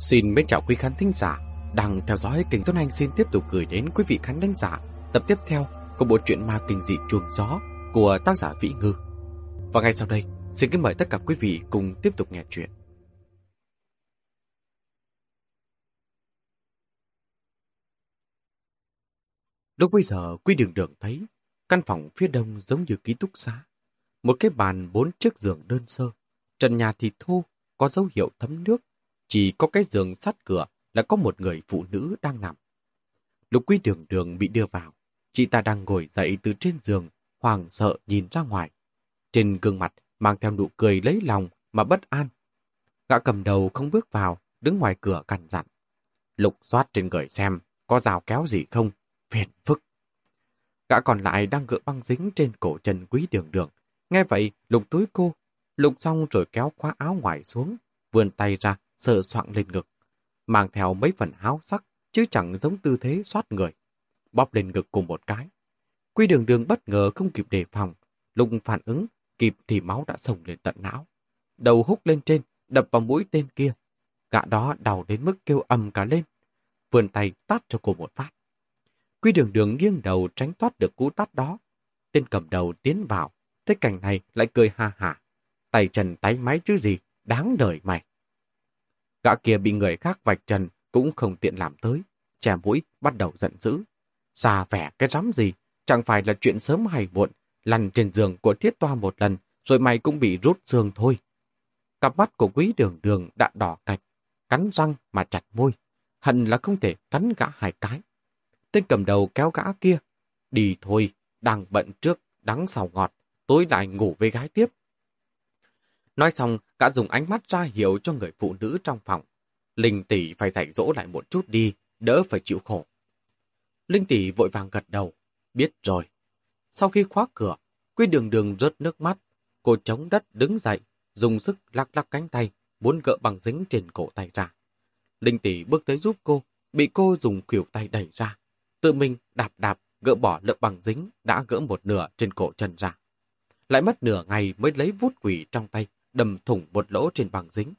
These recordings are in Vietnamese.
Xin mến chào quý khán thính giả đang theo dõi kênh Tuấn Anh xin tiếp tục gửi đến quý vị khán thính giả tập tiếp theo của bộ truyện ma kinh dị chuông gió của tác giả Vĩ Ngư. Và ngay sau đây, xin kính mời tất cả quý vị cùng tiếp tục nghe chuyện. Lúc bây giờ, Quý Đường Đường thấy căn phòng phía đông giống như ký túc xá. Một cái bàn bốn chiếc giường đơn sơ, trần nhà thì thô, có dấu hiệu thấm nước chỉ có cái giường sát cửa là có một người phụ nữ đang nằm. Lục quý đường đường bị đưa vào. Chị ta đang ngồi dậy từ trên giường, hoàng sợ nhìn ra ngoài. Trên gương mặt mang theo nụ cười lấy lòng mà bất an. Gã cầm đầu không bước vào, đứng ngoài cửa cằn dặn. Lục xoát trên người xem, có rào kéo gì không? Phiền phức. Gã còn lại đang gỡ băng dính trên cổ chân quý đường đường. Nghe vậy, lục túi cô. Lục xong rồi kéo khóa áo ngoài xuống, vươn tay ra sờ soạng lên ngực, mang theo mấy phần háo sắc, chứ chẳng giống tư thế xoát người. Bóp lên ngực cùng một cái. Quy đường đường bất ngờ không kịp đề phòng, lụng phản ứng, kịp thì máu đã sồng lên tận não. Đầu húc lên trên, đập vào mũi tên kia. Gã đó đau đến mức kêu ầm cả lên, vươn tay tát cho cô một phát. Quy đường đường nghiêng đầu tránh thoát được cú tát đó. Tên cầm đầu tiến vào, thấy cảnh này lại cười ha hả. Tay trần tái máy chứ gì, đáng đời mày. Gã kia bị người khác vạch trần cũng không tiện làm tới. Chè mũi bắt đầu giận dữ. Xa vẻ cái rắm gì, chẳng phải là chuyện sớm hay muộn. Lăn trên giường của thiết toa một lần, rồi mày cũng bị rút xương thôi. Cặp mắt của quý đường đường đã đỏ cạch, cắn răng mà chặt môi. Hận là không thể cắn gã hai cái. Tên cầm đầu kéo gã kia. Đi thôi, đang bận trước, đắng sau ngọt, tối lại ngủ với gái tiếp. Nói xong, cả dùng ánh mắt ra hiệu cho người phụ nữ trong phòng. Linh tỷ phải dạy dỗ lại một chút đi, đỡ phải chịu khổ. Linh tỷ vội vàng gật đầu. Biết rồi. Sau khi khóa cửa, Quy đường đường rớt nước mắt. Cô chống đất đứng dậy, dùng sức lắc lắc cánh tay, muốn gỡ bằng dính trên cổ tay ra. Linh tỷ bước tới giúp cô, bị cô dùng khuỷu tay đẩy ra. Tự mình đạp đạp, gỡ bỏ lớp bằng dính đã gỡ một nửa trên cổ chân ra. Lại mất nửa ngày mới lấy vút quỷ trong tay, đâm thủng một lỗ trên băng dính.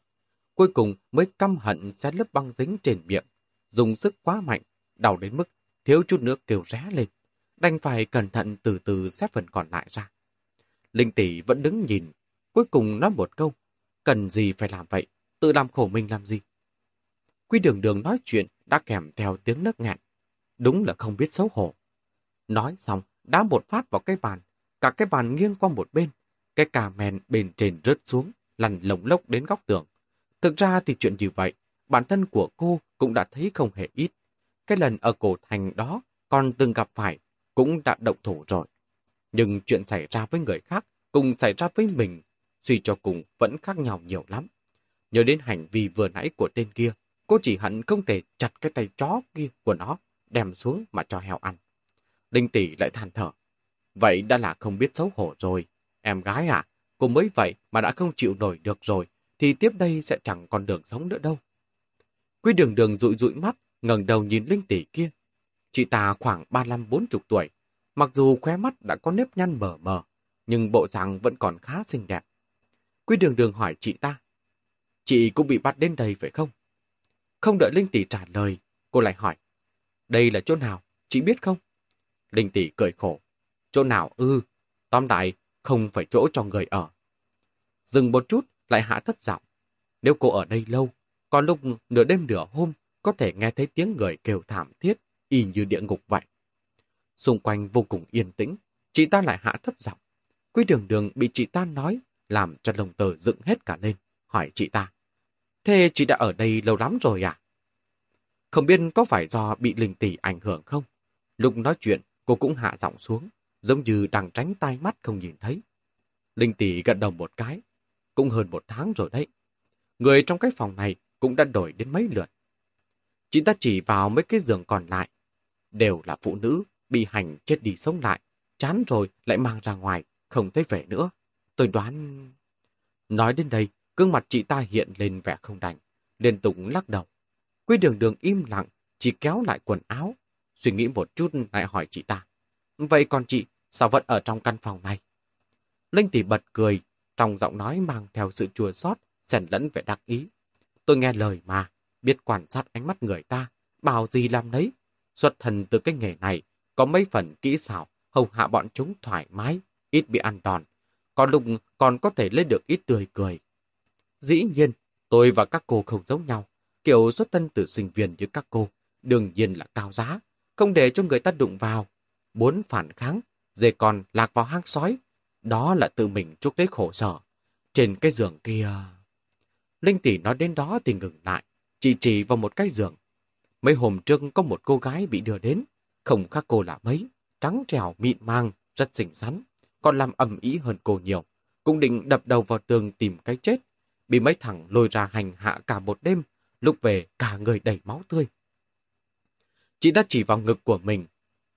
Cuối cùng mới căm hận xé lớp băng dính trên miệng, dùng sức quá mạnh, đau đến mức thiếu chút nước kêu ré lên. Đành phải cẩn thận từ từ xếp phần còn lại ra. Linh tỷ vẫn đứng nhìn, cuối cùng nói một câu, cần gì phải làm vậy, tự làm khổ mình làm gì. Quy đường đường nói chuyện đã kèm theo tiếng nước nghẹn. Đúng là không biết xấu hổ. Nói xong, đá một phát vào cái bàn, cả cái bàn nghiêng qua một bên, cái cà men bên trên rớt xuống, lăn lồng lốc đến góc tường. Thực ra thì chuyện như vậy, bản thân của cô cũng đã thấy không hề ít. Cái lần ở cổ thành đó còn từng gặp phải, cũng đã động thủ rồi. Nhưng chuyện xảy ra với người khác cùng xảy ra với mình, suy cho cùng vẫn khác nhau nhiều lắm. Nhớ đến hành vi vừa nãy của tên kia, cô chỉ hận không thể chặt cái tay chó kia của nó, đem xuống mà cho heo ăn. đinh tỷ lại than thở. Vậy đã là không biết xấu hổ rồi. Em gái à, cô mới vậy mà đã không chịu nổi được rồi, thì tiếp đây sẽ chẳng còn đường sống nữa đâu. Quy đường đường rụi rụi mắt, ngẩng đầu nhìn Linh tỷ kia. Chị ta khoảng 35-40 tuổi, mặc dù khóe mắt đã có nếp nhăn mờ mờ, nhưng bộ dạng vẫn còn khá xinh đẹp. Quy đường đường hỏi chị ta, chị cũng bị bắt đến đây phải không? Không đợi Linh tỷ trả lời, cô lại hỏi, đây là chỗ nào, chị biết không? Linh tỷ cười khổ, chỗ nào ư, tóm đại không phải chỗ cho người ở. Dừng một chút, lại hạ thấp giọng. Nếu cô ở đây lâu, có lúc nửa đêm nửa hôm, có thể nghe thấy tiếng người kêu thảm thiết, y như địa ngục vậy. Xung quanh vô cùng yên tĩnh, chị ta lại hạ thấp giọng. Quý đường đường bị chị ta nói, làm cho lồng tờ dựng hết cả lên, hỏi chị ta. Thế chị đã ở đây lâu lắm rồi à? Không biết có phải do bị linh tỷ ảnh hưởng không? Lúc nói chuyện, cô cũng hạ giọng xuống, giống như đang tránh tai mắt không nhìn thấy. Linh tỷ gật đầu một cái, cũng hơn một tháng rồi đấy. Người trong cái phòng này cũng đã đổi đến mấy lượt. Chị ta chỉ vào mấy cái giường còn lại, đều là phụ nữ, bị hành chết đi sống lại, chán rồi lại mang ra ngoài, không thấy vẻ nữa. Tôi đoán... Nói đến đây, gương mặt chị ta hiện lên vẻ không đành, liên tục lắc đầu. Quy đường đường im lặng, chỉ kéo lại quần áo, suy nghĩ một chút lại hỏi chị ta. Vậy còn chị, sao vẫn ở trong căn phòng này? Linh tỷ bật cười, trong giọng nói mang theo sự chua xót, xen lẫn vẻ đặc ý. Tôi nghe lời mà, biết quan sát ánh mắt người ta, bảo gì làm đấy. Xuất thần từ cái nghề này, có mấy phần kỹ xảo, hầu hạ bọn chúng thoải mái, ít bị ăn đòn. Còn lúc còn có thể lấy được ít tươi cười. Dĩ nhiên, tôi và các cô không giống nhau. Kiểu xuất thân từ sinh viên như các cô, đương nhiên là cao giá, không để cho người ta đụng vào. Muốn phản kháng, dê còn lạc vào hang sói. Đó là tự mình chuốc lấy khổ sở. Trên cái giường kia... Linh tỷ nói đến đó thì ngừng lại, chỉ chỉ vào một cái giường. Mấy hôm trước có một cô gái bị đưa đến, không khác cô là mấy, trắng trèo mịn mang, rất xinh xắn, còn làm ẩm ý hơn cô nhiều. Cũng định đập đầu vào tường tìm cái chết, bị mấy thằng lôi ra hành hạ cả một đêm, lúc về cả người đầy máu tươi. Chị đã chỉ vào ngực của mình,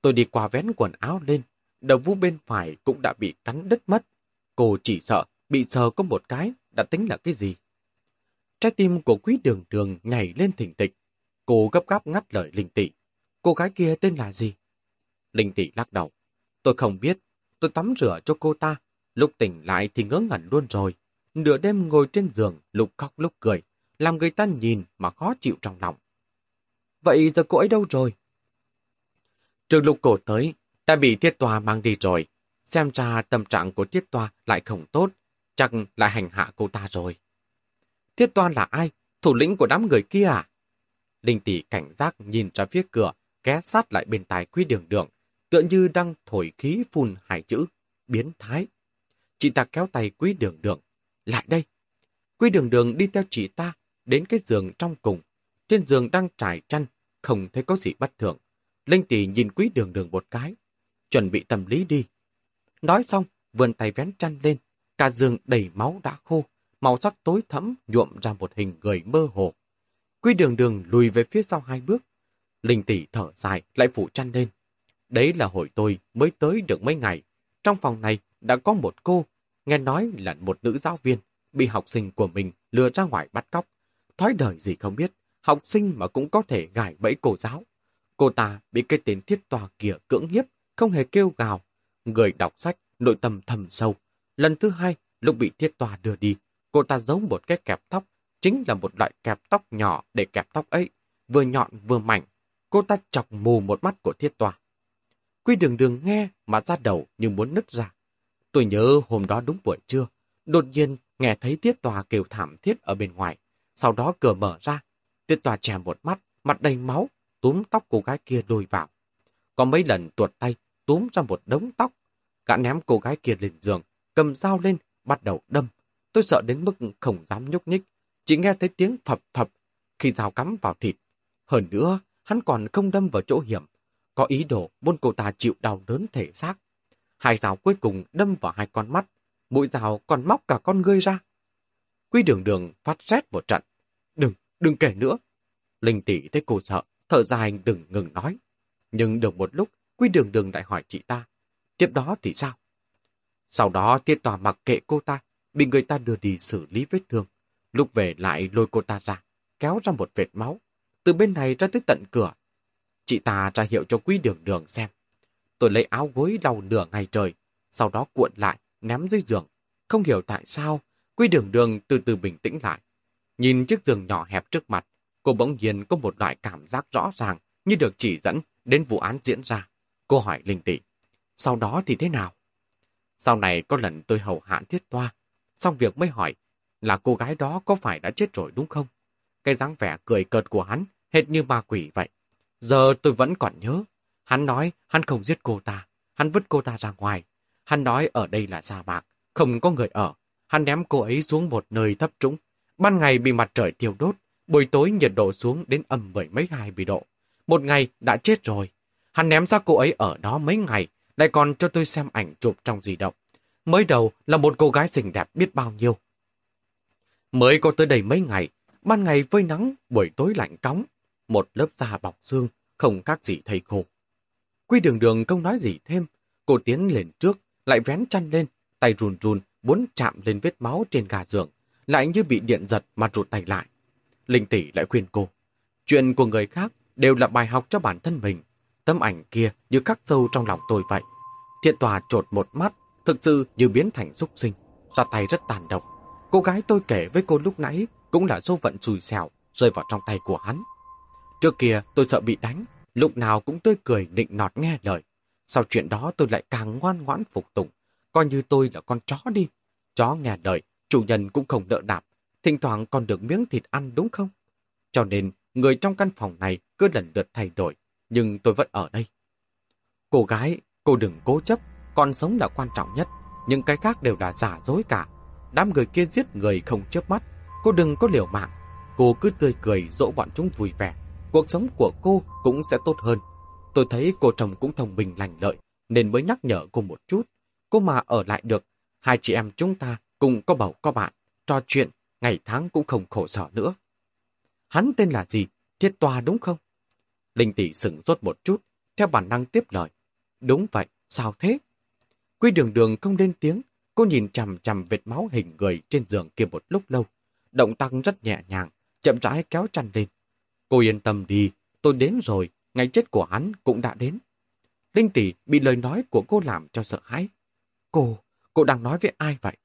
tôi đi qua vén quần áo lên, đầu vũ bên phải cũng đã bị cắn đứt mất. Cô chỉ sợ bị sờ có một cái, đã tính là cái gì. Trái tim của quý đường đường nhảy lên thỉnh thịch Cô gấp gáp ngắt lời Linh Tỷ. Cô gái kia tên là gì? Linh Tỷ lắc đầu. Tôi không biết. Tôi tắm rửa cho cô ta. Lúc tỉnh lại thì ngớ ngẩn luôn rồi. Nửa đêm ngồi trên giường, lúc khóc lúc cười. Làm người ta nhìn mà khó chịu trong lòng. Vậy giờ cô ấy đâu rồi? Trường lục cổ tới, đã bị tiết tòa mang đi rồi. Xem ra tâm trạng của tiết tòa lại không tốt. Chắc lại hành hạ cô ta rồi. Thiết toan là ai? Thủ lĩnh của đám người kia à? Linh tỷ cảnh giác nhìn ra phía cửa, ghé sát lại bên tai quý đường đường, tựa như đang thổi khí phun hai chữ, biến thái. Chị ta kéo tay quý đường đường, lại đây. Quý đường đường đi theo chị ta, đến cái giường trong cùng. Trên giường đang trải chăn, không thấy có gì bất thường. Linh tỷ nhìn quý đường đường một cái, chuẩn bị tâm lý đi. Nói xong, vươn tay vén chăn lên, cả giường đầy máu đã khô màu sắc tối thẫm nhuộm ra một hình người mơ hồ. Quy đường đường lùi về phía sau hai bước. Linh tỷ thở dài lại phủ chăn lên. Đấy là hồi tôi mới tới được mấy ngày. Trong phòng này đã có một cô, nghe nói là một nữ giáo viên, bị học sinh của mình lừa ra ngoài bắt cóc. Thói đời gì không biết, học sinh mà cũng có thể gài bẫy cô giáo. Cô ta bị cái tên thiết tòa kia cưỡng hiếp, không hề kêu gào. Người đọc sách, nội tâm thầm sâu. Lần thứ hai, lúc bị thiết tòa đưa đi, Cô ta giấu một cái kẹp tóc, chính là một loại kẹp tóc nhỏ để kẹp tóc ấy, vừa nhọn vừa mảnh. Cô ta chọc mù một mắt của thiết tòa. Quy đường đường nghe mà ra đầu như muốn nứt ra. Tôi nhớ hôm đó đúng buổi trưa, đột nhiên nghe thấy tiết tòa kêu thảm thiết ở bên ngoài. Sau đó cửa mở ra, tiết tòa chè một mắt, mặt đầy máu, túm tóc cô gái kia lôi vào. Có mấy lần tuột tay, túm ra một đống tóc. Gã ném cô gái kia lên giường, cầm dao lên, bắt đầu đâm, Tôi sợ đến mức không dám nhúc nhích, chỉ nghe thấy tiếng phập phập khi dao cắm vào thịt. Hơn nữa, hắn còn không đâm vào chỗ hiểm, có ý đồ buôn cô ta chịu đau đớn thể xác. Hai dao cuối cùng đâm vào hai con mắt, mũi dao còn móc cả con ngươi ra. Quy đường đường phát rét một trận. Đừng, đừng kể nữa. Linh tỷ thấy cô sợ, thở dài đừng ngừng nói. Nhưng được một lúc, Quy đường đường lại hỏi chị ta. Tiếp đó thì sao? Sau đó tiết tòa mặc kệ cô ta, bị người ta đưa đi xử lý vết thương. Lúc về lại lôi cô ta ra, kéo ra một vệt máu, từ bên này ra tới tận cửa. Chị ta ra hiệu cho quý đường đường xem. Tôi lấy áo gối lau nửa ngày trời, sau đó cuộn lại, ném dưới giường. Không hiểu tại sao, quý đường đường từ từ bình tĩnh lại. Nhìn chiếc giường nhỏ hẹp trước mặt, cô bỗng nhiên có một loại cảm giác rõ ràng như được chỉ dẫn đến vụ án diễn ra. Cô hỏi linh tị, sau đó thì thế nào? Sau này có lần tôi hầu hạn thiết toa, Xong việc mới hỏi là cô gái đó có phải đã chết rồi đúng không? Cái dáng vẻ cười cợt của hắn hệt như ma quỷ vậy. Giờ tôi vẫn còn nhớ. Hắn nói hắn không giết cô ta. Hắn vứt cô ta ra ngoài. Hắn nói ở đây là sa mạc, không có người ở. Hắn ném cô ấy xuống một nơi thấp trũng. Ban ngày bị mặt trời thiêu đốt, buổi tối nhiệt độ xuống đến âm mười mấy hai bị độ. Một ngày đã chết rồi. Hắn ném ra cô ấy ở đó mấy ngày, lại còn cho tôi xem ảnh chụp trong di động. Mới đầu là một cô gái xinh đẹp biết bao nhiêu. Mới có tới đây mấy ngày, ban ngày phơi nắng, buổi tối lạnh cóng, một lớp da bọc xương, không khác gì thầy khô. Quy đường đường không nói gì thêm, cô tiến lên trước, lại vén chăn lên, tay run run, muốn chạm lên vết máu trên gà giường, lại như bị điện giật mà rụt tay lại. Linh tỷ lại khuyên cô, chuyện của người khác đều là bài học cho bản thân mình. Tấm ảnh kia như khắc sâu trong lòng tôi vậy. Thiện tòa trột một mắt, thực sự như biến thành xúc sinh, ra tay rất tàn độc. Cô gái tôi kể với cô lúc nãy cũng là số vận xùi xẻo, rơi vào trong tay của hắn. Trước kia tôi sợ bị đánh, lúc nào cũng tươi cười nịnh nọt nghe lời. Sau chuyện đó tôi lại càng ngoan ngoãn phục tùng, coi như tôi là con chó đi. Chó nghe lời, chủ nhân cũng không đỡ đạp, thỉnh thoảng còn được miếng thịt ăn đúng không? Cho nên, người trong căn phòng này cứ lần lượt thay đổi, nhưng tôi vẫn ở đây. Cô gái, cô đừng cố chấp, còn sống là quan trọng nhất, những cái khác đều là giả dối cả. Đám người kia giết người không chớp mắt, cô đừng có liều mạng. Cô cứ tươi cười dỗ bọn chúng vui vẻ, cuộc sống của cô cũng sẽ tốt hơn. Tôi thấy cô chồng cũng thông minh lành lợi, nên mới nhắc nhở cô một chút. Cô mà ở lại được, hai chị em chúng ta cùng có bầu có bạn, trò chuyện, ngày tháng cũng không khổ sở nữa. Hắn tên là gì? Thiết Toa đúng không? Linh tỷ sửng rốt một chút, theo bản năng tiếp lời. Đúng vậy, sao thế? Quy đường đường không lên tiếng, cô nhìn chằm chằm vệt máu hình người trên giường kia một lúc lâu. Động tác rất nhẹ nhàng, chậm rãi kéo chăn lên. Cô yên tâm đi, tôi đến rồi, ngày chết của hắn cũng đã đến. Linh tỷ bị lời nói của cô làm cho sợ hãi. Cô, cô đang nói với ai vậy?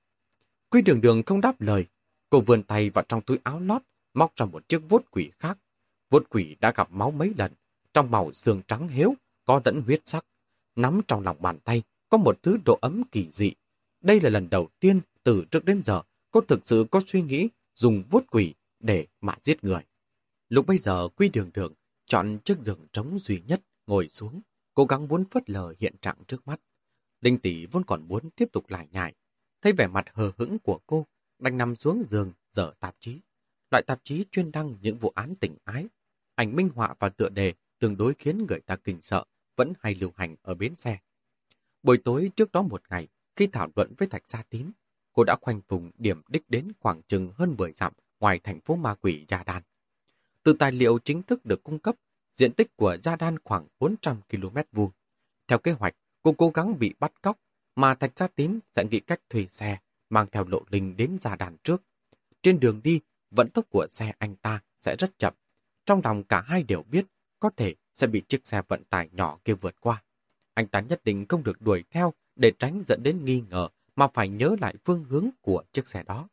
Quy đường đường không đáp lời. Cô vươn tay vào trong túi áo lót, móc ra một chiếc vuốt quỷ khác. Vuốt quỷ đã gặp máu mấy lần, trong màu xương trắng hiếu, có lẫn huyết sắc. Nắm trong lòng bàn tay, có một thứ độ ấm kỳ dị. Đây là lần đầu tiên từ trước đến giờ cô thực sự có suy nghĩ dùng vuốt quỷ để mà giết người. Lúc bây giờ Quy Đường Đường chọn chiếc giường trống duy nhất ngồi xuống, cố gắng muốn phớt lờ hiện trạng trước mắt. Linh tỷ vốn còn muốn tiếp tục lại nhải, thấy vẻ mặt hờ hững của cô, đành nằm xuống giường dở tạp chí. Loại tạp chí chuyên đăng những vụ án tình ái, ảnh minh họa và tựa đề tương đối khiến người ta kinh sợ, vẫn hay lưu hành ở bến xe. Buổi tối trước đó một ngày, khi thảo luận với Thạch Gia Tín, cô đã khoanh vùng điểm đích đến khoảng chừng hơn 10 dặm ngoài thành phố ma quỷ Gia Đan. Từ tài liệu chính thức được cung cấp, diện tích của Gia Đan khoảng 400 km vuông. Theo kế hoạch, cô cố gắng bị bắt cóc, mà Thạch Gia Tín sẽ nghĩ cách thuê xe, mang theo lộ linh đến già đàn trước. Trên đường đi, vận tốc của xe anh ta sẽ rất chậm. Trong lòng cả hai đều biết, có thể sẽ bị chiếc xe vận tải nhỏ kia vượt qua. Anh ta nhất định không được đuổi theo để tránh dẫn đến nghi ngờ mà phải nhớ lại phương hướng của chiếc xe đó.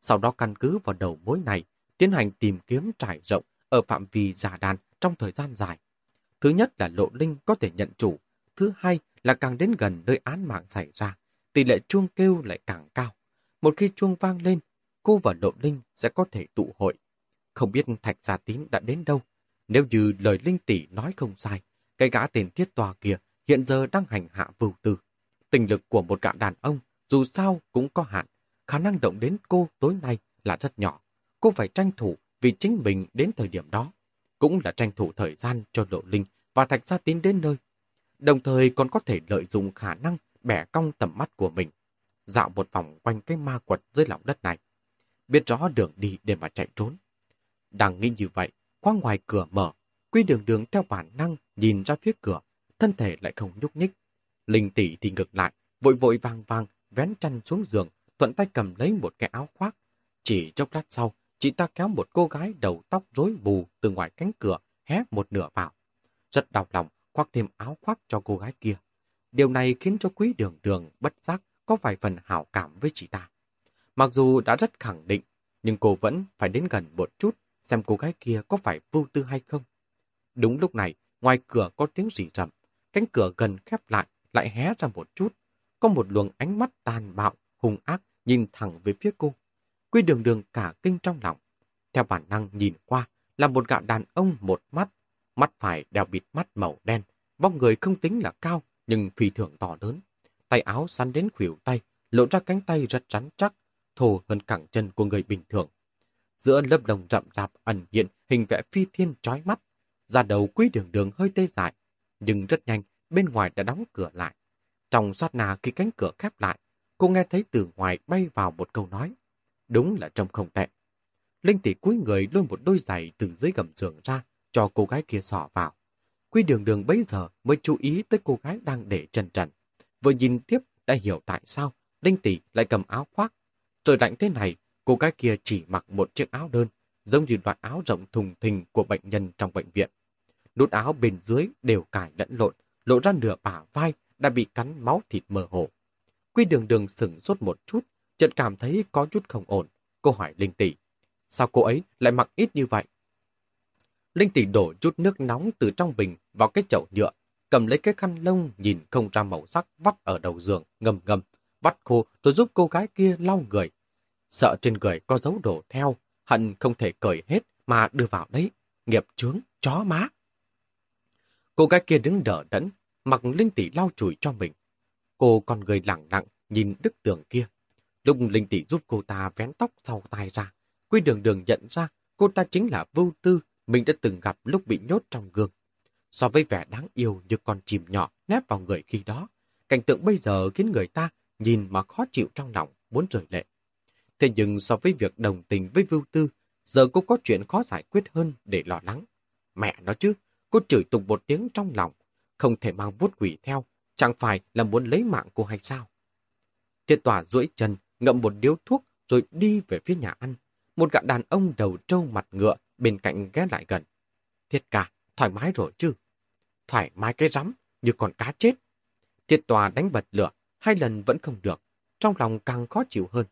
Sau đó căn cứ vào đầu mối này, tiến hành tìm kiếm trải rộng ở phạm vi giả đàn trong thời gian dài. Thứ nhất là lộ linh có thể nhận chủ, thứ hai là càng đến gần nơi án mạng xảy ra, tỷ lệ chuông kêu lại càng cao. Một khi chuông vang lên, cô và lộ linh sẽ có thể tụ hội. Không biết Thạch Gia Tín đã đến đâu. Nếu như lời linh tỷ nói không sai, cái gã tiền thiết tòa kia hiện giờ đang hành hạ vưu tư. Tình lực của một gã đàn ông dù sao cũng có hạn, khả năng động đến cô tối nay là rất nhỏ. Cô phải tranh thủ vì chính mình đến thời điểm đó. Cũng là tranh thủ thời gian cho Lộ Linh và Thạch Gia Tín đến nơi. Đồng thời còn có thể lợi dụng khả năng bẻ cong tầm mắt của mình. Dạo một vòng quanh cái ma quật dưới lòng đất này. Biết rõ đường đi để mà chạy trốn. Đang nghĩ như vậy, qua ngoài cửa mở, Quy đường đường theo bản năng nhìn ra phía cửa, thân thể lại không nhúc nhích. Linh tỷ thì ngược lại, vội vội vàng vàng vén chăn xuống giường, thuận tay cầm lấy một cái áo khoác. Chỉ chốc lát sau, chị ta kéo một cô gái đầu tóc rối bù từ ngoài cánh cửa, hé một nửa vào. Rất đau lòng, khoác thêm áo khoác cho cô gái kia. Điều này khiến cho quý đường đường bất giác có vài phần hảo cảm với chị ta. Mặc dù đã rất khẳng định, nhưng cô vẫn phải đến gần một chút xem cô gái kia có phải vô tư hay không. Đúng lúc này, ngoài cửa có tiếng rỉ rầm, cánh cửa gần khép lại, lại hé ra một chút. Có một luồng ánh mắt tàn bạo, hung ác nhìn thẳng về phía cô. Quy đường đường cả kinh trong lòng. Theo bản năng nhìn qua là một gã đàn ông một mắt. Mắt phải đeo bịt mắt màu đen. Vóc người không tính là cao nhưng phi thường to lớn. Tay áo săn đến khuỷu tay, lộ ra cánh tay rất rắn chắc, thô hơn cẳng chân của người bình thường. Giữa lớp đồng rậm rạp ẩn hiện hình vẽ phi thiên chói mắt. ra đầu quý đường đường hơi tê dại, nhưng rất nhanh bên ngoài đã đóng cửa lại. Trong sát nà khi cánh cửa khép lại, cô nghe thấy từ ngoài bay vào một câu nói. Đúng là trông không tệ. Linh tỷ cúi người lôi một đôi giày từ dưới gầm giường ra, cho cô gái kia sỏ vào. Quy đường đường bấy giờ mới chú ý tới cô gái đang để chân trần. Vừa nhìn tiếp đã hiểu tại sao Linh tỷ lại cầm áo khoác. Trời lạnh thế này, cô gái kia chỉ mặc một chiếc áo đơn, giống như loại áo rộng thùng thình của bệnh nhân trong bệnh viện. Nút áo bên dưới đều cải lẫn lộn, lộ ra nửa bả vai đã bị cắn máu thịt mơ hồ. Quy đường đường sửng sốt một chút, chợt cảm thấy có chút không ổn. Cô hỏi Linh tỷ, sao cô ấy lại mặc ít như vậy? Linh tỷ đổ chút nước nóng từ trong bình vào cái chậu nhựa, cầm lấy cái khăn lông nhìn không ra màu sắc vắt ở đầu giường, ngầm ngầm, vắt khô rồi giúp cô gái kia lau người. Sợ trên người có dấu đổ theo, hận không thể cởi hết mà đưa vào đấy. Nghiệp chướng, chó má. Cô gái kia đứng đỡ đẫn, mặc Linh tỷ lau chùi cho mình. Cô còn người lặng lặng nhìn đức tường kia. Lúc Linh tỷ giúp cô ta vén tóc sau tai ra, Quy đường đường nhận ra cô ta chính là Vưu Tư mình đã từng gặp lúc bị nhốt trong gương. So với vẻ đáng yêu như con chim nhỏ nép vào người khi đó, cảnh tượng bây giờ khiến người ta nhìn mà khó chịu trong lòng, muốn rời lệ. Thế nhưng so với việc đồng tình với Vưu Tư, giờ cô có chuyện khó giải quyết hơn để lo lắng. Mẹ nó chứ, cô chửi tục một tiếng trong lòng, không thể mang vuốt quỷ theo, chẳng phải là muốn lấy mạng cô hay sao? Thiên tòa duỗi chân, ngậm một điếu thuốc rồi đi về phía nhà ăn. Một gã đàn ông đầu trâu mặt ngựa bên cạnh ghé lại gần. Thiết ca, thoải mái rồi chứ? Thoải mái cái rắm, như con cá chết. Tiết tòa đánh bật lửa, hai lần vẫn không được, trong lòng càng khó chịu hơn.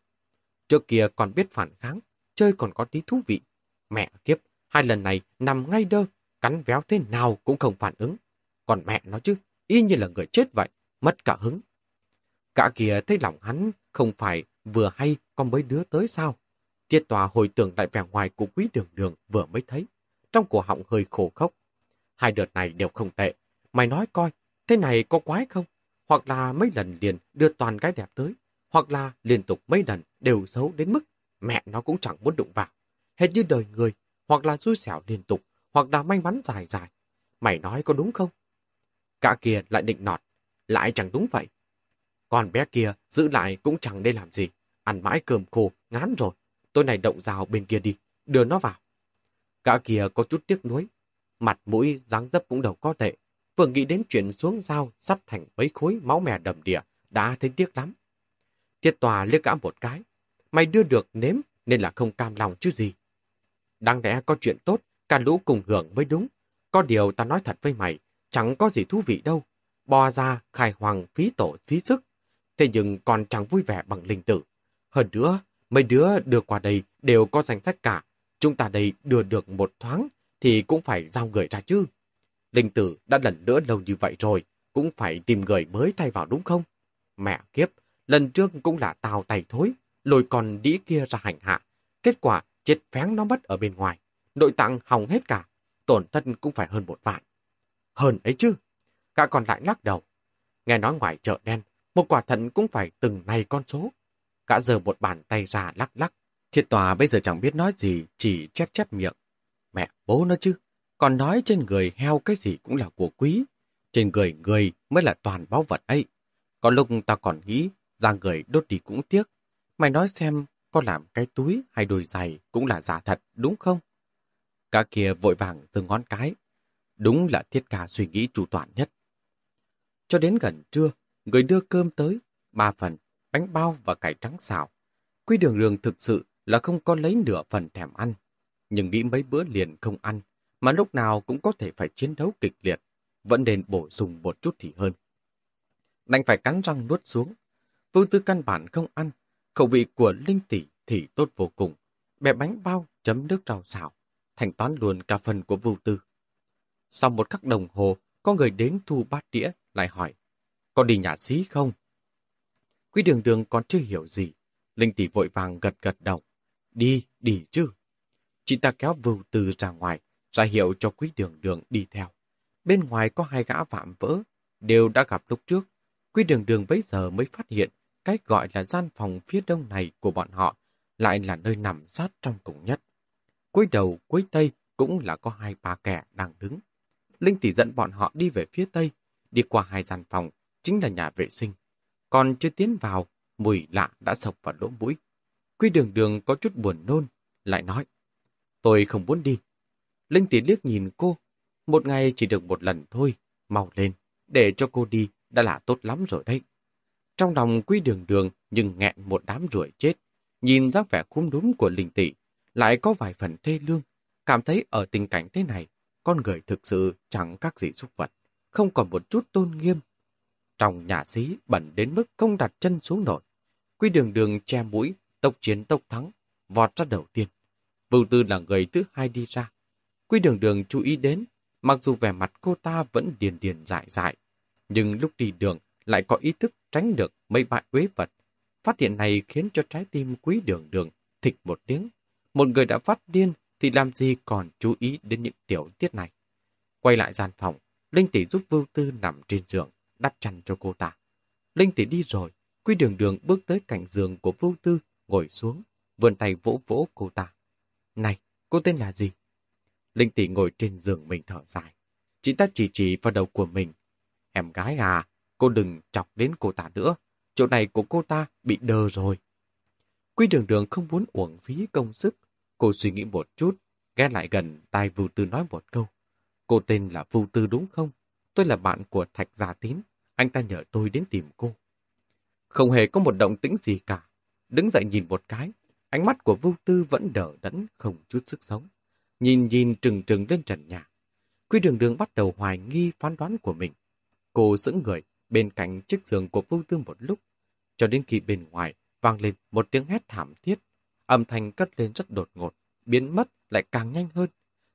Trước kia còn biết phản kháng, chơi còn có tí thú vị. Mẹ kiếp, hai lần này nằm ngay đơ, cắn véo thế nào cũng không phản ứng. Còn mẹ nó chứ, y như là người chết vậy, mất cả hứng. Cả kia thấy lòng hắn không phải vừa hay con mấy đứa tới sao. Tiết tòa hồi tưởng lại vẻ ngoài của quý đường đường vừa mới thấy. Trong cổ họng hơi khổ khốc. Hai đợt này đều không tệ. Mày nói coi, thế này có quái không? Hoặc là mấy lần liền đưa toàn gái đẹp tới. Hoặc là liên tục mấy lần đều xấu đến mức mẹ nó cũng chẳng muốn đụng vào. Hết như đời người, hoặc là xui xẻo liên tục, hoặc là may mắn dài dài. Mày nói có đúng không? Cả kia lại định nọt. Lại chẳng đúng vậy. Con bé kia giữ lại cũng chẳng nên làm gì. Ăn mãi cơm khô, ngán rồi. tôi này động rào bên kia đi, đưa nó vào. Cả kia có chút tiếc nuối. Mặt mũi, dáng dấp cũng đâu có thể. Vừa nghĩ đến chuyện xuống dao, sắt thành mấy khối máu mè đầm địa, đã thấy tiếc lắm. Tiết tòa liếc gã một cái. Mày đưa được nếm nên là không cam lòng chứ gì. Đáng lẽ có chuyện tốt, cả lũ cùng hưởng mới đúng. Có điều ta nói thật với mày, chẳng có gì thú vị đâu. Bò ra, khai hoàng, phí tổ, phí sức. Thế nhưng còn chẳng vui vẻ bằng linh tử. Hơn nữa, mấy đứa đưa qua đây đều có danh sách cả. Chúng ta đây đưa được một thoáng thì cũng phải giao người ra chứ. Linh tử đã lần nữa lâu như vậy rồi, cũng phải tìm người mới thay vào đúng không? Mẹ kiếp, lần trước cũng là tào tay thối, lôi con đĩ kia ra hành hạ. Kết quả chết phén nó mất ở bên ngoài. Nội tạng hỏng hết cả, tổn thất cũng phải hơn một vạn. Hơn ấy chứ. Cả còn lại lắc đầu. Nghe nói ngoài chợ đen, một quả thận cũng phải từng này con số. Cả giờ một bàn tay ra lắc lắc. Thiệt tòa bây giờ chẳng biết nói gì, chỉ chép chép miệng. Mẹ bố nó chứ, còn nói trên người heo cái gì cũng là của quý. Trên người người mới là toàn báu vật ấy. có lúc ta còn nghĩ, ra người đốt đi cũng tiếc. Mày nói xem, có làm cái túi hay đôi giày cũng là giả thật, đúng không? Cả kia vội vàng dừng ngón cái. Đúng là thiết ca suy nghĩ chủ toàn nhất. Cho đến gần trưa, người đưa cơm tới, ba phần, bánh bao và cải trắng xào. Quy đường đường thực sự là không có lấy nửa phần thèm ăn. Nhưng nghĩ mấy bữa liền không ăn, mà lúc nào cũng có thể phải chiến đấu kịch liệt, vẫn nên bổ sung một chút thì hơn. Đành phải cắn răng nuốt xuống. Vưu tư căn bản không ăn, khẩu vị của Linh Tỷ thì tốt vô cùng. Bẻ bánh bao chấm nước rau xào, thành toán luôn cả phần của Vưu tư. Sau một khắc đồng hồ, có người đến thu bát đĩa, lại hỏi, có đi nhà xí không? Quý đường đường còn chưa hiểu gì. Linh tỷ vội vàng gật gật đầu. Đi, đi chứ. Chị ta kéo vưu từ ra ngoài, ra hiệu cho quý đường đường đi theo. Bên ngoài có hai gã vạm vỡ, đều đã gặp lúc trước. Quý đường đường bấy giờ mới phát hiện cái gọi là gian phòng phía đông này của bọn họ lại là nơi nằm sát trong cùng nhất. Cuối đầu, cuối tây cũng là có hai ba kẻ đang đứng. Linh tỷ dẫn bọn họ đi về phía tây, đi qua hai gian phòng, chính là nhà vệ sinh. Còn chưa tiến vào, mùi lạ đã sộc vào lỗ mũi. Quy đường đường có chút buồn nôn, lại nói, tôi không muốn đi. Linh tỷ liếc nhìn cô, một ngày chỉ được một lần thôi, mau lên, để cho cô đi đã là tốt lắm rồi đấy. Trong lòng quy đường đường nhưng nghẹn một đám ruồi chết, nhìn dáng vẻ khung đúng của linh tỷ, lại có vài phần thê lương, cảm thấy ở tình cảnh thế này, con người thực sự chẳng các gì xúc vật, không còn một chút tôn nghiêm. Trong nhà sĩ bẩn đến mức không đặt chân xuống nổi. Quy đường đường che mũi, tốc chiến tốc thắng, vọt ra đầu tiên. Vưu tư là người thứ hai đi ra. Quy đường đường chú ý đến, mặc dù vẻ mặt cô ta vẫn điền điền dại dại, nhưng lúc đi đường lại có ý thức tránh được mấy bại uế vật. Phát hiện này khiến cho trái tim quý đường đường thịch một tiếng. Một người đã phát điên thì làm gì còn chú ý đến những tiểu tiết này. Quay lại gian phòng, Linh Tỷ giúp Vưu Tư nằm trên giường, đắp chăn cho cô ta. Linh Tỷ đi rồi, Quy đường đường bước tới cạnh giường của Vưu Tư, ngồi xuống, vươn tay vỗ vỗ cô ta. Này, cô tên là gì? Linh Tỷ ngồi trên giường mình thở dài. Chị ta chỉ chỉ vào đầu của mình. Em gái à, cô đừng chọc đến cô ta nữa. Chỗ này của cô ta bị đờ rồi. Quy đường đường không muốn uổng phí công sức. Cô suy nghĩ một chút, ghé lại gần tai Vu Tư nói một câu. Cô tên là Vu Tư đúng không? Tôi là bạn của Thạch Gia Tín. Anh ta nhờ tôi đến tìm cô. Không hề có một động tĩnh gì cả. Đứng dậy nhìn một cái, ánh mắt của Vu Tư vẫn đỡ đẫn, không chút sức sống. Nhìn nhìn trừng trừng lên trần nhà. Quy đường đường bắt đầu hoài nghi phán đoán của mình. Cô giữ người bên cạnh chiếc giường của Vu Tư một lúc, cho đến khi bên ngoài vang lên một tiếng hét thảm thiết. Âm thanh cất lên rất đột ngột, biến mất lại càng nhanh hơn.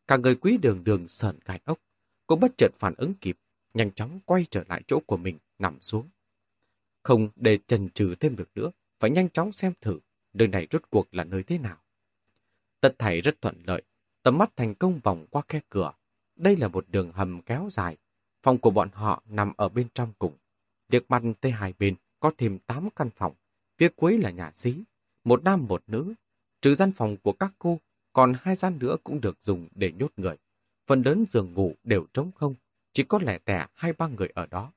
Cả người quý đường đường sờn gai ốc. Cô bất chợt phản ứng kịp, nhanh chóng quay trở lại chỗ của mình, nằm xuống. Không để chần chừ thêm được nữa, phải nhanh chóng xem thử nơi này rốt cuộc là nơi thế nào. Tất thảy rất thuận lợi, tầm mắt thành công vòng qua khe cửa. Đây là một đường hầm kéo dài. Phòng của bọn họ nằm ở bên trong cùng. Liệt mặt tới hai bên có thêm 8 căn phòng. Phía cuối là nhà xí, một nam một nữ. Trừ gian phòng của các cô, còn hai gian nữa cũng được dùng để nhốt người. Phần lớn giường ngủ đều trống không, chỉ có lẻ tẻ hai ba người ở đó.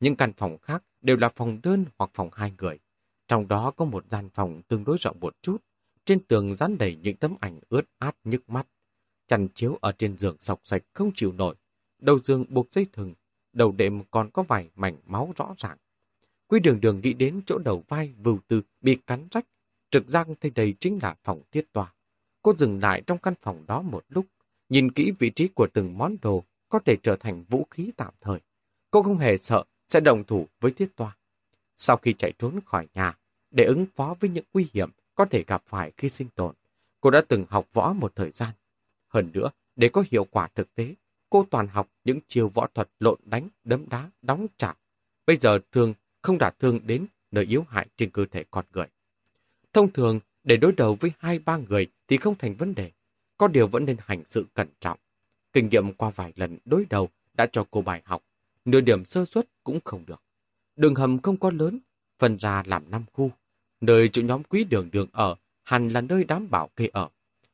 Những căn phòng khác đều là phòng đơn hoặc phòng hai người. Trong đó có một gian phòng tương đối rộng một chút. Trên tường dán đầy những tấm ảnh ướt át nhức mắt. Chăn chiếu ở trên giường sọc sạch không chịu nổi. Đầu giường buộc dây thừng. Đầu đệm còn có vài mảnh máu rõ ràng. Quy đường đường nghĩ đến chỗ đầu vai vưu tư bị cắn rách. Trực giác thấy đây chính là phòng thiết tòa. Cô dừng lại trong căn phòng đó một lúc. Nhìn kỹ vị trí của từng món đồ có thể trở thành vũ khí tạm thời. Cô không hề sợ sẽ đồng thủ với thiết toa. Sau khi chạy trốn khỏi nhà, để ứng phó với những nguy hiểm có thể gặp phải khi sinh tồn, cô đã từng học võ một thời gian. Hơn nữa, để có hiệu quả thực tế, cô toàn học những chiêu võ thuật lộn đánh, đấm đá, đóng chặt. Bây giờ thường không đả thương đến nơi yếu hại trên cơ thể con người. Thông thường, để đối đầu với hai ba người thì không thành vấn đề. Có điều vẫn nên hành sự cẩn trọng. Kinh nghiệm qua vài lần đối đầu đã cho cô bài học nửa điểm sơ suất cũng không được. Đường hầm không có lớn, phân ra làm năm khu. Nơi chỗ nhóm quý đường đường ở hẳn là nơi đám bảo kê ở.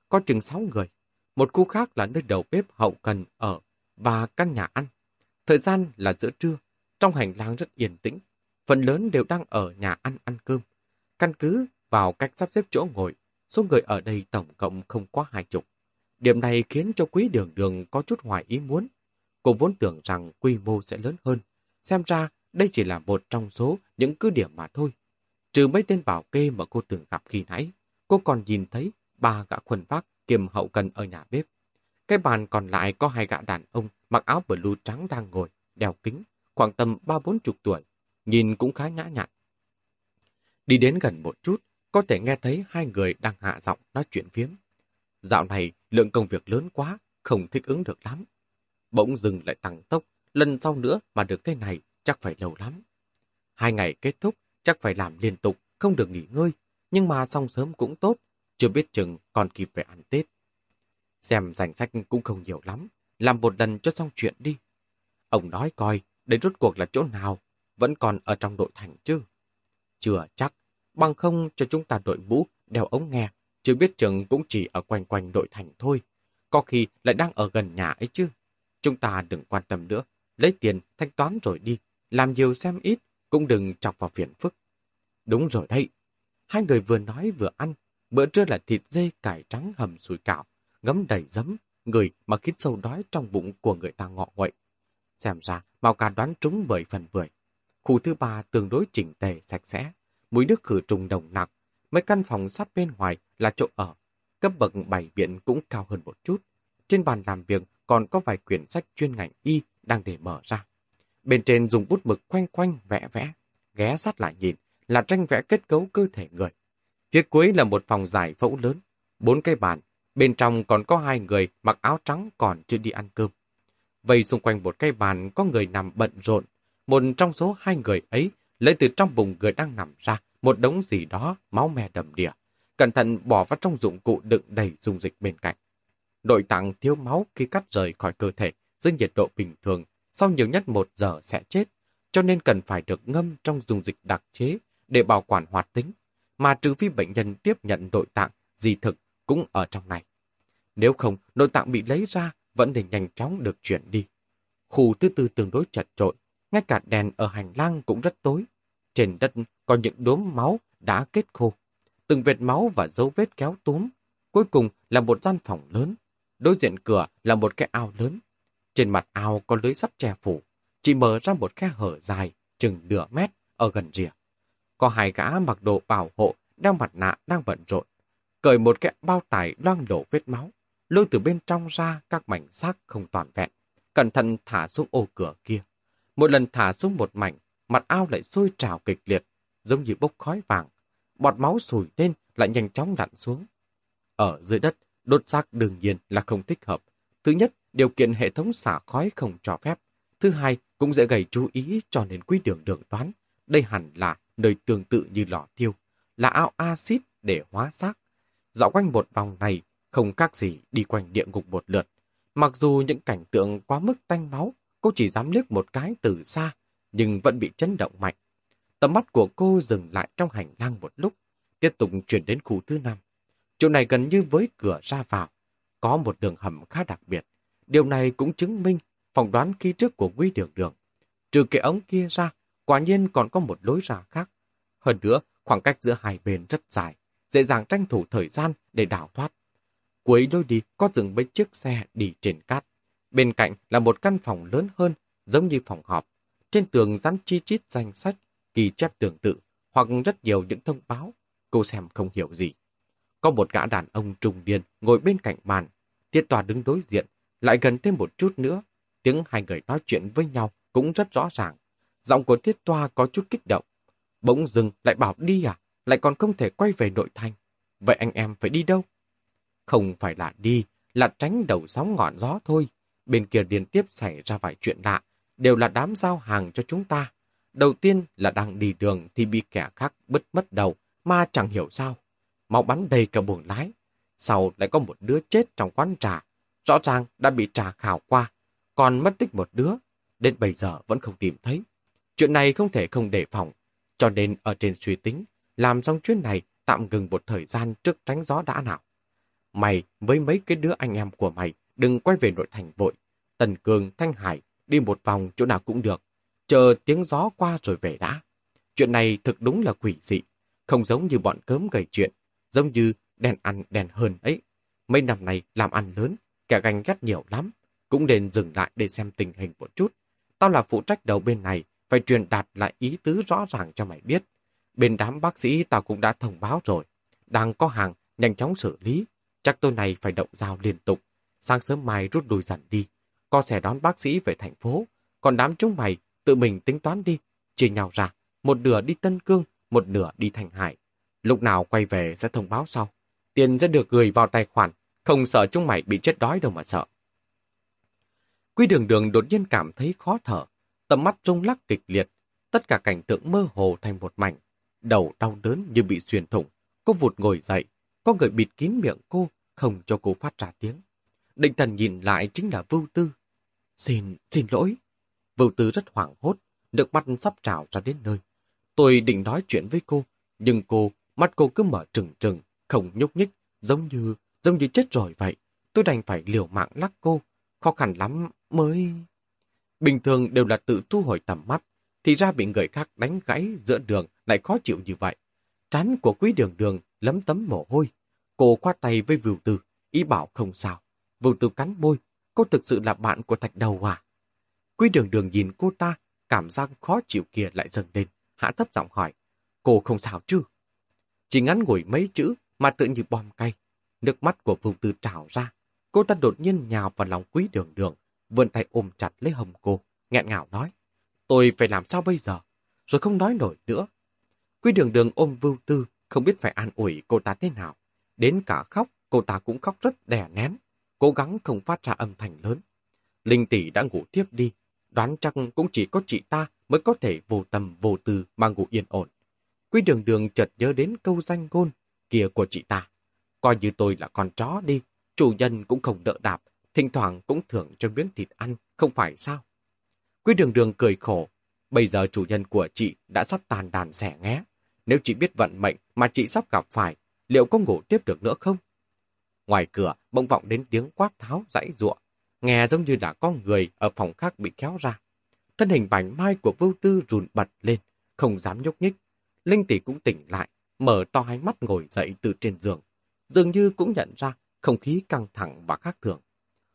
Có chừng sáu người. Một khu khác là nơi đầu bếp hậu cần ở và căn nhà ăn. Thời gian là giữa trưa, trong hành lang rất yên tĩnh. Phần lớn đều đang ở nhà ăn ăn cơm. Căn cứ vào cách sắp xếp chỗ ngồi, số người ở đây tổng cộng không quá hai chục. Điểm này khiến cho quý đường đường có chút hoài ý muốn. Cô vốn tưởng rằng quy mô sẽ lớn hơn. Xem ra đây chỉ là một trong số những cứ điểm mà thôi. Trừ mấy tên bảo kê mà cô từng gặp khi nãy, cô còn nhìn thấy ba gã khuân vác kiềm hậu cần ở nhà bếp. Cái bàn còn lại có hai gã đàn ông mặc áo blue trắng đang ngồi, đeo kính, khoảng tầm ba bốn chục tuổi, nhìn cũng khá nhã nhặn. Đi đến gần một chút, có thể nghe thấy hai người đang hạ giọng nói chuyện phiếm. Dạo này lượng công việc lớn quá, không thích ứng được lắm bỗng dừng lại tăng tốc, lần sau nữa mà được thế này chắc phải lâu lắm. Hai ngày kết thúc, chắc phải làm liên tục, không được nghỉ ngơi, nhưng mà xong sớm cũng tốt, chưa biết chừng còn kịp về ăn Tết. Xem danh sách cũng không nhiều lắm, làm một lần cho xong chuyện đi. Ông nói coi, đây rốt cuộc là chỗ nào, vẫn còn ở trong đội thành chứ. Chưa chắc, bằng không cho chúng ta đội mũ, đeo ống nghe, chưa biết chừng cũng chỉ ở quanh quanh đội thành thôi. Có khi lại đang ở gần nhà ấy chứ. Chúng ta đừng quan tâm nữa, lấy tiền thanh toán rồi đi, làm nhiều xem ít, cũng đừng chọc vào phiền phức. Đúng rồi đây. Hai người vừa nói vừa ăn, bữa trưa là thịt dê cải trắng hầm sủi cảo, ngấm đầy giấm, người mà khiến sâu đói trong bụng của người ta ngọ nguậy. Xem ra, Mao Ca đoán trúng bởi phần bưởi. Khu thứ ba tương đối chỉnh tề, sạch sẽ, mũi nước khử trùng đồng nặng Mấy căn phòng sát bên ngoài là chỗ ở. Cấp bậc bảy biện cũng cao hơn một chút. Trên bàn làm việc còn có vài quyển sách chuyên ngành y đang để mở ra. Bên trên dùng bút mực quanh quanh vẽ vẽ, ghé sát lại nhìn là tranh vẽ kết cấu cơ thể người. Phía cuối là một phòng giải phẫu lớn, bốn cây bàn, Bên trong còn có hai người mặc áo trắng còn chưa đi ăn cơm. Vây xung quanh một cây bàn có người nằm bận rộn. Một trong số hai người ấy lấy từ trong bụng người đang nằm ra một đống gì đó máu me đầm đìa. Cẩn thận bỏ vào trong dụng cụ đựng đầy dung dịch bên cạnh. Nội tạng thiếu máu khi cắt rời khỏi cơ thể dưới nhiệt độ bình thường sau nhiều nhất một giờ sẽ chết, cho nên cần phải được ngâm trong dung dịch đặc chế để bảo quản hoạt tính, mà trừ phi bệnh nhân tiếp nhận nội tạng, di thực cũng ở trong này. Nếu không, nội tạng bị lấy ra vẫn để nhanh chóng được chuyển đi. Khu thứ tư tương đối chật trội, ngay cả đèn ở hành lang cũng rất tối. Trên đất có những đốm máu đã kết khô. Từng vệt máu và dấu vết kéo túm. Cuối cùng là một gian phòng lớn. Đối diện cửa là một cái ao lớn. Trên mặt ao có lưới sắt che phủ. Chỉ mở ra một khe hở dài, chừng nửa mét ở gần rìa. Có hai gã mặc đồ bảo hộ, đeo mặt nạ đang bận rộn. Cởi một cái bao tải loang lổ vết máu, lôi từ bên trong ra các mảnh xác không toàn vẹn. Cẩn thận thả xuống ô cửa kia. Một lần thả xuống một mảnh, mặt ao lại sôi trào kịch liệt, giống như bốc khói vàng. Bọt máu sùi lên lại nhanh chóng lặn xuống. Ở dưới đất, đốt xác đương nhiên là không thích hợp. Thứ nhất, điều kiện hệ thống xả khói không cho phép. Thứ hai, cũng dễ gây chú ý cho nên quý đường đường toán. Đây hẳn là nơi tương tự như lò thiêu, là ao axit để hóa xác. Dạo quanh một vòng này, không khác gì đi quanh địa ngục một lượt. Mặc dù những cảnh tượng quá mức tanh máu, cô chỉ dám liếc một cái từ xa, nhưng vẫn bị chấn động mạnh. Tầm mắt của cô dừng lại trong hành lang một lúc, tiếp tục chuyển đến khu thứ năm. Chỗ này gần như với cửa ra vào, có một đường hầm khá đặc biệt. Điều này cũng chứng minh phỏng đoán khi trước của Quý Đường Đường. Trừ cái ống kia ra, quả nhiên còn có một lối ra khác. Hơn nữa, khoảng cách giữa hai bên rất dài, dễ dàng tranh thủ thời gian để đào thoát. Cuối lối đi có dừng mấy chiếc xe đi trên cát. Bên cạnh là một căn phòng lớn hơn, giống như phòng họp. Trên tường dán chi chít danh sách, ghi chép tương tự, hoặc rất nhiều những thông báo. Cô xem không hiểu gì. Có một gã đàn ông trùng niên ngồi bên cạnh bàn. Tiết tòa đứng đối diện, lại gần thêm một chút nữa. Tiếng hai người nói chuyện với nhau cũng rất rõ ràng. Giọng của Thiết toa có chút kích động. Bỗng dừng lại bảo đi à? Lại còn không thể quay về nội thành. Vậy anh em phải đi đâu? Không phải là đi, là tránh đầu sóng ngọn gió thôi. Bên kia liên tiếp xảy ra vài chuyện lạ, đều là đám giao hàng cho chúng ta. Đầu tiên là đang đi đường thì bị kẻ khác bứt mất đầu, mà chẳng hiểu sao. Máu bắn đầy cả buồng lái. Sau lại có một đứa chết trong quán trà. Rõ ràng đã bị trà khảo qua, còn mất tích một đứa. Đến bây giờ vẫn không tìm thấy. Chuyện này không thể không đề phòng, cho nên ở trên suy tính, làm xong chuyến này tạm ngừng một thời gian trước tránh gió đã nào. Mày với mấy cái đứa anh em của mày đừng quay về nội thành vội. Tần Cường, Thanh Hải đi một vòng chỗ nào cũng được. Chờ tiếng gió qua rồi về đã. Chuyện này thực đúng là quỷ dị. Không giống như bọn cớm gầy chuyện. Giống như đèn ăn đèn hơn ấy. Mấy năm này làm ăn lớn, kẻ ganh ghét nhiều lắm. Cũng nên dừng lại để xem tình hình một chút. Tao là phụ trách đầu bên này, phải truyền đạt lại ý tứ rõ ràng cho mày biết. Bên đám bác sĩ tao cũng đã thông báo rồi. Đang có hàng, nhanh chóng xử lý. Chắc tôi này phải động dao liên tục. Sáng sớm mai rút đuôi dần đi. Có sẽ đón bác sĩ về thành phố. Còn đám chúng mày tự mình tính toán đi. Chia nhau ra. Một nửa đi Tân Cương, một nửa đi Thành Hải. Lúc nào quay về sẽ thông báo sau. Tiền sẽ được gửi vào tài khoản. Không sợ chúng mày bị chết đói đâu mà sợ. Quy đường đường đột nhiên cảm thấy khó thở. Tầm mắt rung lắc kịch liệt. Tất cả cảnh tượng mơ hồ thành một mảnh. Đầu đau đớn như bị xuyên thủng. Cô vụt ngồi dậy. Có người bịt kín miệng cô, không cho cô phát ra tiếng. Định thần nhìn lại chính là Vưu Tư. Xin, xin lỗi. Vưu Tư rất hoảng hốt, nước mắt sắp trào ra đến nơi. Tôi định nói chuyện với cô, nhưng cô, mắt cô cứ mở trừng trừng, không nhúc nhích, giống như, giống như chết rồi vậy. Tôi đành phải liều mạng lắc cô, khó khăn lắm mới... Bình thường đều là tự thu hồi tầm mắt, thì ra bị người khác đánh gãy giữa đường lại khó chịu như vậy. Trán của quý đường đường lấm tấm mồ hôi. Cô khoát tay với Vưu Tư, ý bảo không sao. Vưu Tư cắn môi, cô thực sự là bạn của thạch đầu à? Quý đường đường nhìn cô ta, cảm giác khó chịu kia lại dần lên, hạ thấp giọng hỏi. Cô không sao chứ? Chỉ ngắn ngủi mấy chữ mà tự như bom cay. Nước mắt của Vưu Tư trào ra. Cô ta đột nhiên nhào vào lòng quý đường đường, vươn tay ôm chặt lấy hồng cô, nghẹn ngào nói. Tôi phải làm sao bây giờ? Rồi không nói nổi nữa. Quý đường đường ôm Vưu Tư, không biết phải an ủi cô ta thế nào. Đến cả khóc cô ta cũng khóc rất đè nén, cố gắng không phát ra âm thanh lớn. Linh tỷ đã ngủ tiếp đi, đoán chắc cũng chỉ có chị ta mới có thể vô tâm vô tư mà ngủ yên ổn. Quý đường đường chợt nhớ đến câu danh ngôn kia của chị ta. Coi như tôi là con chó đi, chủ nhân cũng không đỡ đạp, thỉnh thoảng cũng thưởng cho miếng thịt ăn, không phải sao? Quý đường đường cười khổ, bây giờ chủ nhân của chị đã sắp tàn đàn xẻ nghé. Nếu chị biết vận mệnh mà chị sắp gặp phải, liệu có ngủ tiếp được nữa không? Ngoài cửa bỗng vọng đến tiếng quát tháo dãy ruộng, nghe giống như là có người ở phòng khác bị kéo ra. Thân hình bảnh mai của vưu tư rùn bật lên, không dám nhúc nhích. Linh tỷ cũng tỉnh lại, mở to hai mắt ngồi dậy từ trên giường. Dường như cũng nhận ra không khí căng thẳng và khác thường.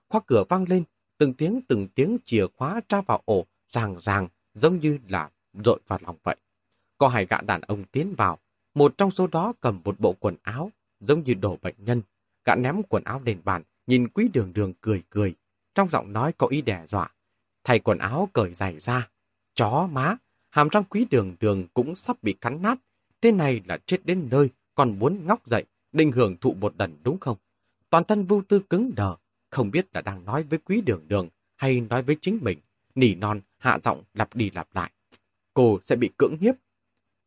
Khóa cửa vang lên, từng tiếng từng tiếng chìa khóa tra vào ổ, ràng ràng, giống như là rội vào lòng vậy. Có hai gã đàn ông tiến vào, một trong số đó cầm một bộ quần áo, giống như đồ bệnh nhân. Gã ném quần áo lên bàn, nhìn quý đường đường cười cười. Trong giọng nói có ý đe dọa. Thay quần áo cởi giày ra. Chó má, hàm răng quý đường đường cũng sắp bị cắn nát. Thế này là chết đến nơi, còn muốn ngóc dậy, định hưởng thụ một lần đúng không? Toàn thân vô tư cứng đờ, không biết là đang nói với quý đường đường hay nói với chính mình. Nỉ non, hạ giọng lặp đi lặp lại. Cô sẽ bị cưỡng hiếp.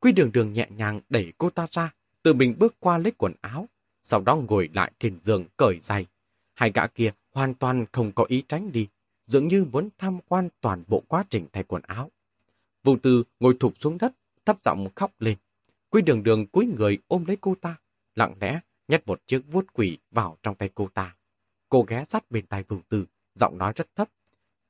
Quý đường đường nhẹ nhàng đẩy cô ta ra, tự mình bước qua lấy quần áo, sau đó ngồi lại trên giường cởi giày. Hai gã kia hoàn toàn không có ý tránh đi, dường như muốn tham quan toàn bộ quá trình thay quần áo. Vũ tư ngồi thụp xuống đất, thấp giọng khóc lên. Quý đường đường cúi người ôm lấy cô ta, lặng lẽ nhét một chiếc vuốt quỷ vào trong tay cô ta. Cô ghé sát bên tai Vưu Tư, giọng nói rất thấp.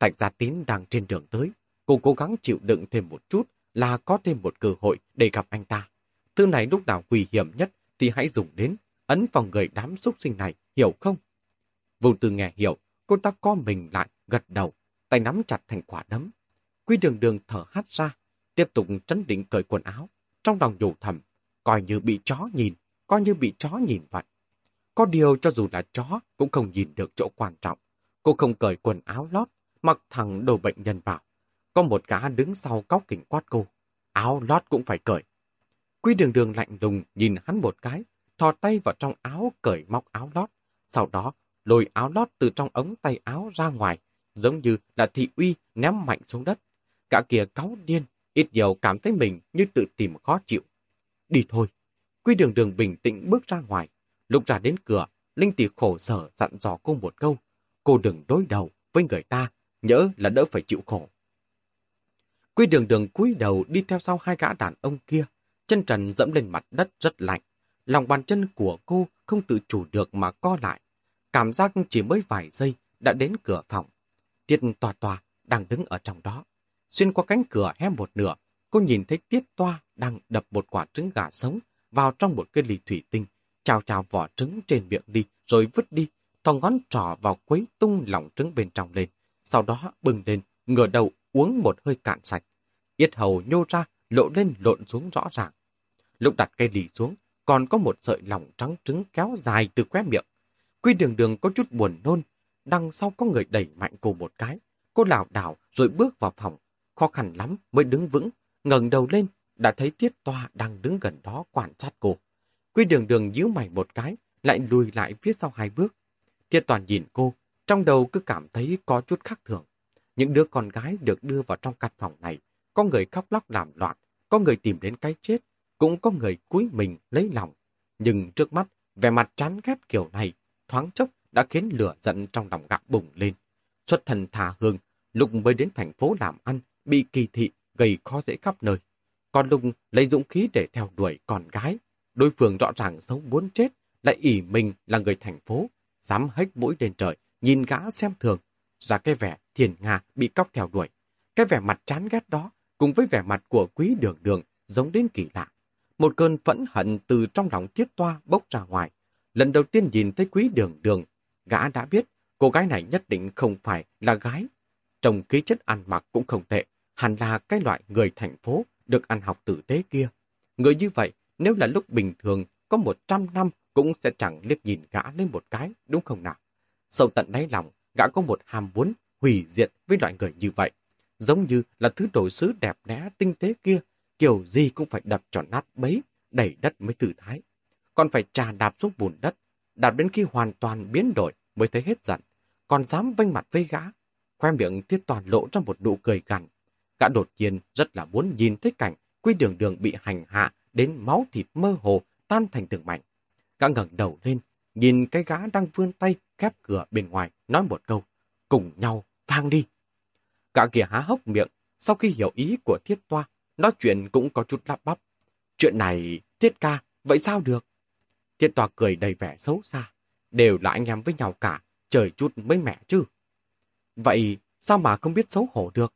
Thạch Gia Tín đang trên đường tới. Cô cố gắng chịu đựng thêm một chút là có thêm một cơ hội để gặp anh ta. Thứ này lúc nào nguy hiểm nhất thì hãy dùng đến, ấn vào người đám súc sinh này, hiểu không? Vưu Tư nghe hiểu, cô ta co mình lại, gật đầu, tay nắm chặt thành quả đấm. Quy đường đường thở hắt ra, tiếp tục trấn định cởi quần áo, trong lòng nhủ thầm, coi như bị chó nhìn, coi như bị chó nhìn vậy. Có điều cho dù là chó cũng không nhìn được chỗ quan trọng. Cô không cởi quần áo lót, mặc thẳng đồ bệnh nhân vào. Có một gã đứng sau cóc kỉnh quát cô. Áo lót cũng phải cởi. Quy đường đường lạnh lùng nhìn hắn một cái, thò tay vào trong áo cởi móc áo lót. Sau đó lôi áo lót từ trong ống tay áo ra ngoài, giống như là thị uy ném mạnh xuống đất. Cả kia cáu điên, ít nhiều cảm thấy mình như tự tìm khó chịu. Đi thôi. Quy đường đường bình tĩnh bước ra ngoài, Lúc ra đến cửa, Linh tỷ khổ sở dặn dò cô một câu. Cô đừng đối đầu với người ta, nhớ là đỡ phải chịu khổ. Quy đường đường cúi đầu đi theo sau hai gã đàn ông kia. Chân trần dẫm lên mặt đất rất lạnh. Lòng bàn chân của cô không tự chủ được mà co lại. Cảm giác chỉ mới vài giây đã đến cửa phòng. Tiết tòa tòa đang đứng ở trong đó. Xuyên qua cánh cửa hé một nửa, cô nhìn thấy Tiết toa đang đập một quả trứng gà sống vào trong một cái ly thủy tinh chào chào vỏ trứng trên miệng đi, rồi vứt đi, thò ngón trỏ vào quấy tung lòng trứng bên trong lên. Sau đó bừng lên, ngửa đầu uống một hơi cạn sạch. Yết hầu nhô ra, lộ lên lộn xuống rõ ràng. Lúc đặt cây lì xuống, còn có một sợi lòng trắng trứng kéo dài từ khóe miệng. Quy đường đường có chút buồn nôn, đằng sau có người đẩy mạnh cô một cái. Cô lảo đảo rồi bước vào phòng, khó khăn lắm mới đứng vững, ngẩng đầu lên, đã thấy Tiết Toa đang đứng gần đó quan sát cô. Quy đường đường nhíu mày một cái, lại lùi lại phía sau hai bước. Tiết toàn nhìn cô, trong đầu cứ cảm thấy có chút khác thường. Những đứa con gái được đưa vào trong căn phòng này, có người khóc lóc làm loạn, có người tìm đến cái chết, cũng có người cúi mình lấy lòng. Nhưng trước mắt, vẻ mặt chán ghét kiểu này, thoáng chốc đã khiến lửa giận trong lòng gã bùng lên. Xuất thần thả hương, lúc mới đến thành phố làm ăn, bị kỳ thị, gây khó dễ khắp nơi. Còn lùng lấy dũng khí để theo đuổi con gái, Đối phương rõ ràng xấu muốn chết, lại ỷ mình là người thành phố, dám hếch mũi lên trời, nhìn gã xem thường, ra cái vẻ thiền nga bị cóc theo đuổi. Cái vẻ mặt chán ghét đó, cùng với vẻ mặt của quý đường đường, giống đến kỳ lạ. Một cơn phẫn hận từ trong lòng tiết toa bốc ra ngoài. Lần đầu tiên nhìn thấy quý đường đường, gã đã biết cô gái này nhất định không phải là gái. Trong khí chất ăn mặc cũng không tệ, hẳn là cái loại người thành phố được ăn học tử tế kia. Người như vậy nếu là lúc bình thường, có một trăm năm cũng sẽ chẳng liếc nhìn gã lên một cái, đúng không nào? Sâu tận đáy lòng, gã có một ham muốn hủy diệt với loại người như vậy. Giống như là thứ đồ sứ đẹp đẽ tinh tế kia, kiểu gì cũng phải đập cho nát bấy, đẩy đất mới tự thái. Còn phải trà đạp xuống bùn đất, đạp đến khi hoàn toàn biến đổi mới thấy hết giận, còn dám vênh mặt với gã. Khoe miệng thiết toàn lộ ra một nụ cười gằn. Gã đột nhiên rất là muốn nhìn thấy cảnh quy đường đường bị hành hạ đến máu thịt mơ hồ tan thành từng mảnh. Gã ngẩng đầu lên, nhìn cái gã đang vươn tay khép cửa bên ngoài, nói một câu, cùng nhau, vang đi. Gã kia há hốc miệng, sau khi hiểu ý của thiết toa, nói chuyện cũng có chút lắp bắp. Chuyện này, thiết ca, vậy sao được? Thiết toa cười đầy vẻ xấu xa, đều là anh em với nhau cả, trời chút mới mẻ chứ. Vậy sao mà không biết xấu hổ được?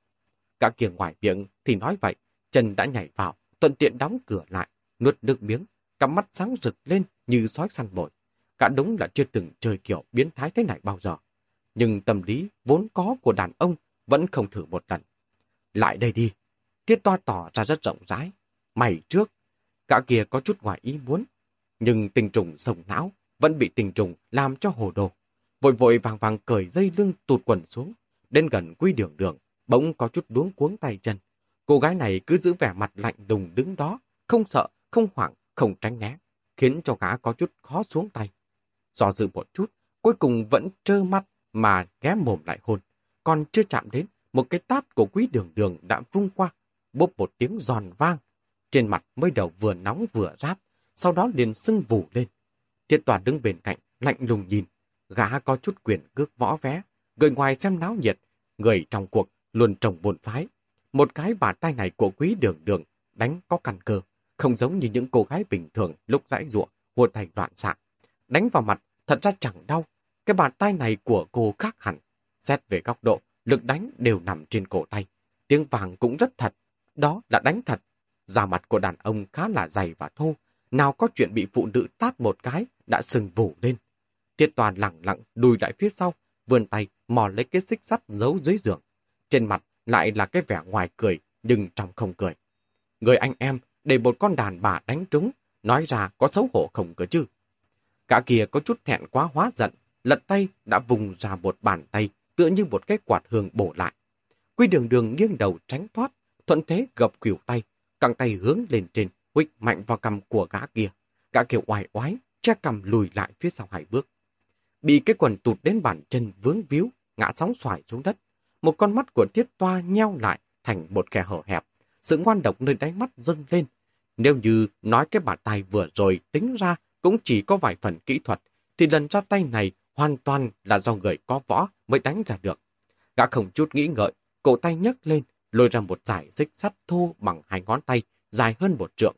Cả kia ngoài miệng thì nói vậy, chân đã nhảy vào, thuận tiện đóng cửa lại, nuốt nước miếng, cặp mắt sáng rực lên như sói săn mồi. Cả đúng là chưa từng chơi kiểu biến thái thế này bao giờ. Nhưng tâm lý vốn có của đàn ông vẫn không thử một lần. Lại đây đi. Tiết toa tỏ ra rất rộng rãi. Mày trước. Cả kia có chút ngoài ý muốn. Nhưng tình trùng sồng não vẫn bị tình trùng làm cho hồ đồ. Vội vội vàng vàng cởi dây lưng tụt quần xuống. Đến gần quy đường đường, bỗng có chút đuống cuống tay chân. Cô gái này cứ giữ vẻ mặt lạnh đùng đứng đó, không sợ, không hoảng, không tránh né, khiến cho gã có chút khó xuống tay. Do dự một chút, cuối cùng vẫn trơ mắt mà ghé mồm lại hôn. Còn chưa chạm đến, một cái tát của quý đường đường đã vung qua, bốp một tiếng giòn vang. Trên mặt mới đầu vừa nóng vừa rát, sau đó liền sưng vù lên. Thiết toàn đứng bên cạnh, lạnh lùng nhìn. Gã có chút quyền cước võ vé, người ngoài xem náo nhiệt, người trong cuộc luôn trồng buồn phái. Một cái bàn tay này của quý đường đường đánh có căn cơ, không giống như những cô gái bình thường lúc dãi ruộng, hùa thành loạn xạ. Đánh vào mặt, thật ra chẳng đau. Cái bàn tay này của cô khác hẳn. Xét về góc độ, lực đánh đều nằm trên cổ tay. Tiếng vàng cũng rất thật. Đó là đánh thật. Da mặt của đàn ông khá là dày và thô. Nào có chuyện bị phụ nữ tát một cái đã sừng vù lên. Tiết toàn lặng lặng đùi lại phía sau, vươn tay mò lấy cái xích sắt giấu dưới giường. Trên mặt lại là cái vẻ ngoài cười, nhưng trong không cười. Người anh em để một con đàn bà đánh trúng, nói ra có xấu hổ không cơ chứ. Cả kia có chút thẹn quá hóa giận, lật tay đã vùng ra một bàn tay, tựa như một cái quạt hương bổ lại. Quy đường đường nghiêng đầu tránh thoát, thuận thế gập quỷu tay, cẳng tay hướng lên trên, huých mạnh vào cầm của gã kia. Gã kiểu oai oái, che cầm lùi lại phía sau hai bước. Bị cái quần tụt đến bàn chân vướng víu, ngã sóng xoài xuống đất. Một con mắt của tiết toa nheo lại thành một kẻ hở hẹp. Sự ngoan độc nơi đáy mắt dâng lên. Nếu như nói cái bàn tay vừa rồi tính ra cũng chỉ có vài phần kỹ thuật, thì lần ra tay này hoàn toàn là do người có võ mới đánh ra được. Gã không chút nghĩ ngợi, cổ tay nhấc lên, lôi ra một giải xích sắt thô bằng hai ngón tay, dài hơn một trượng.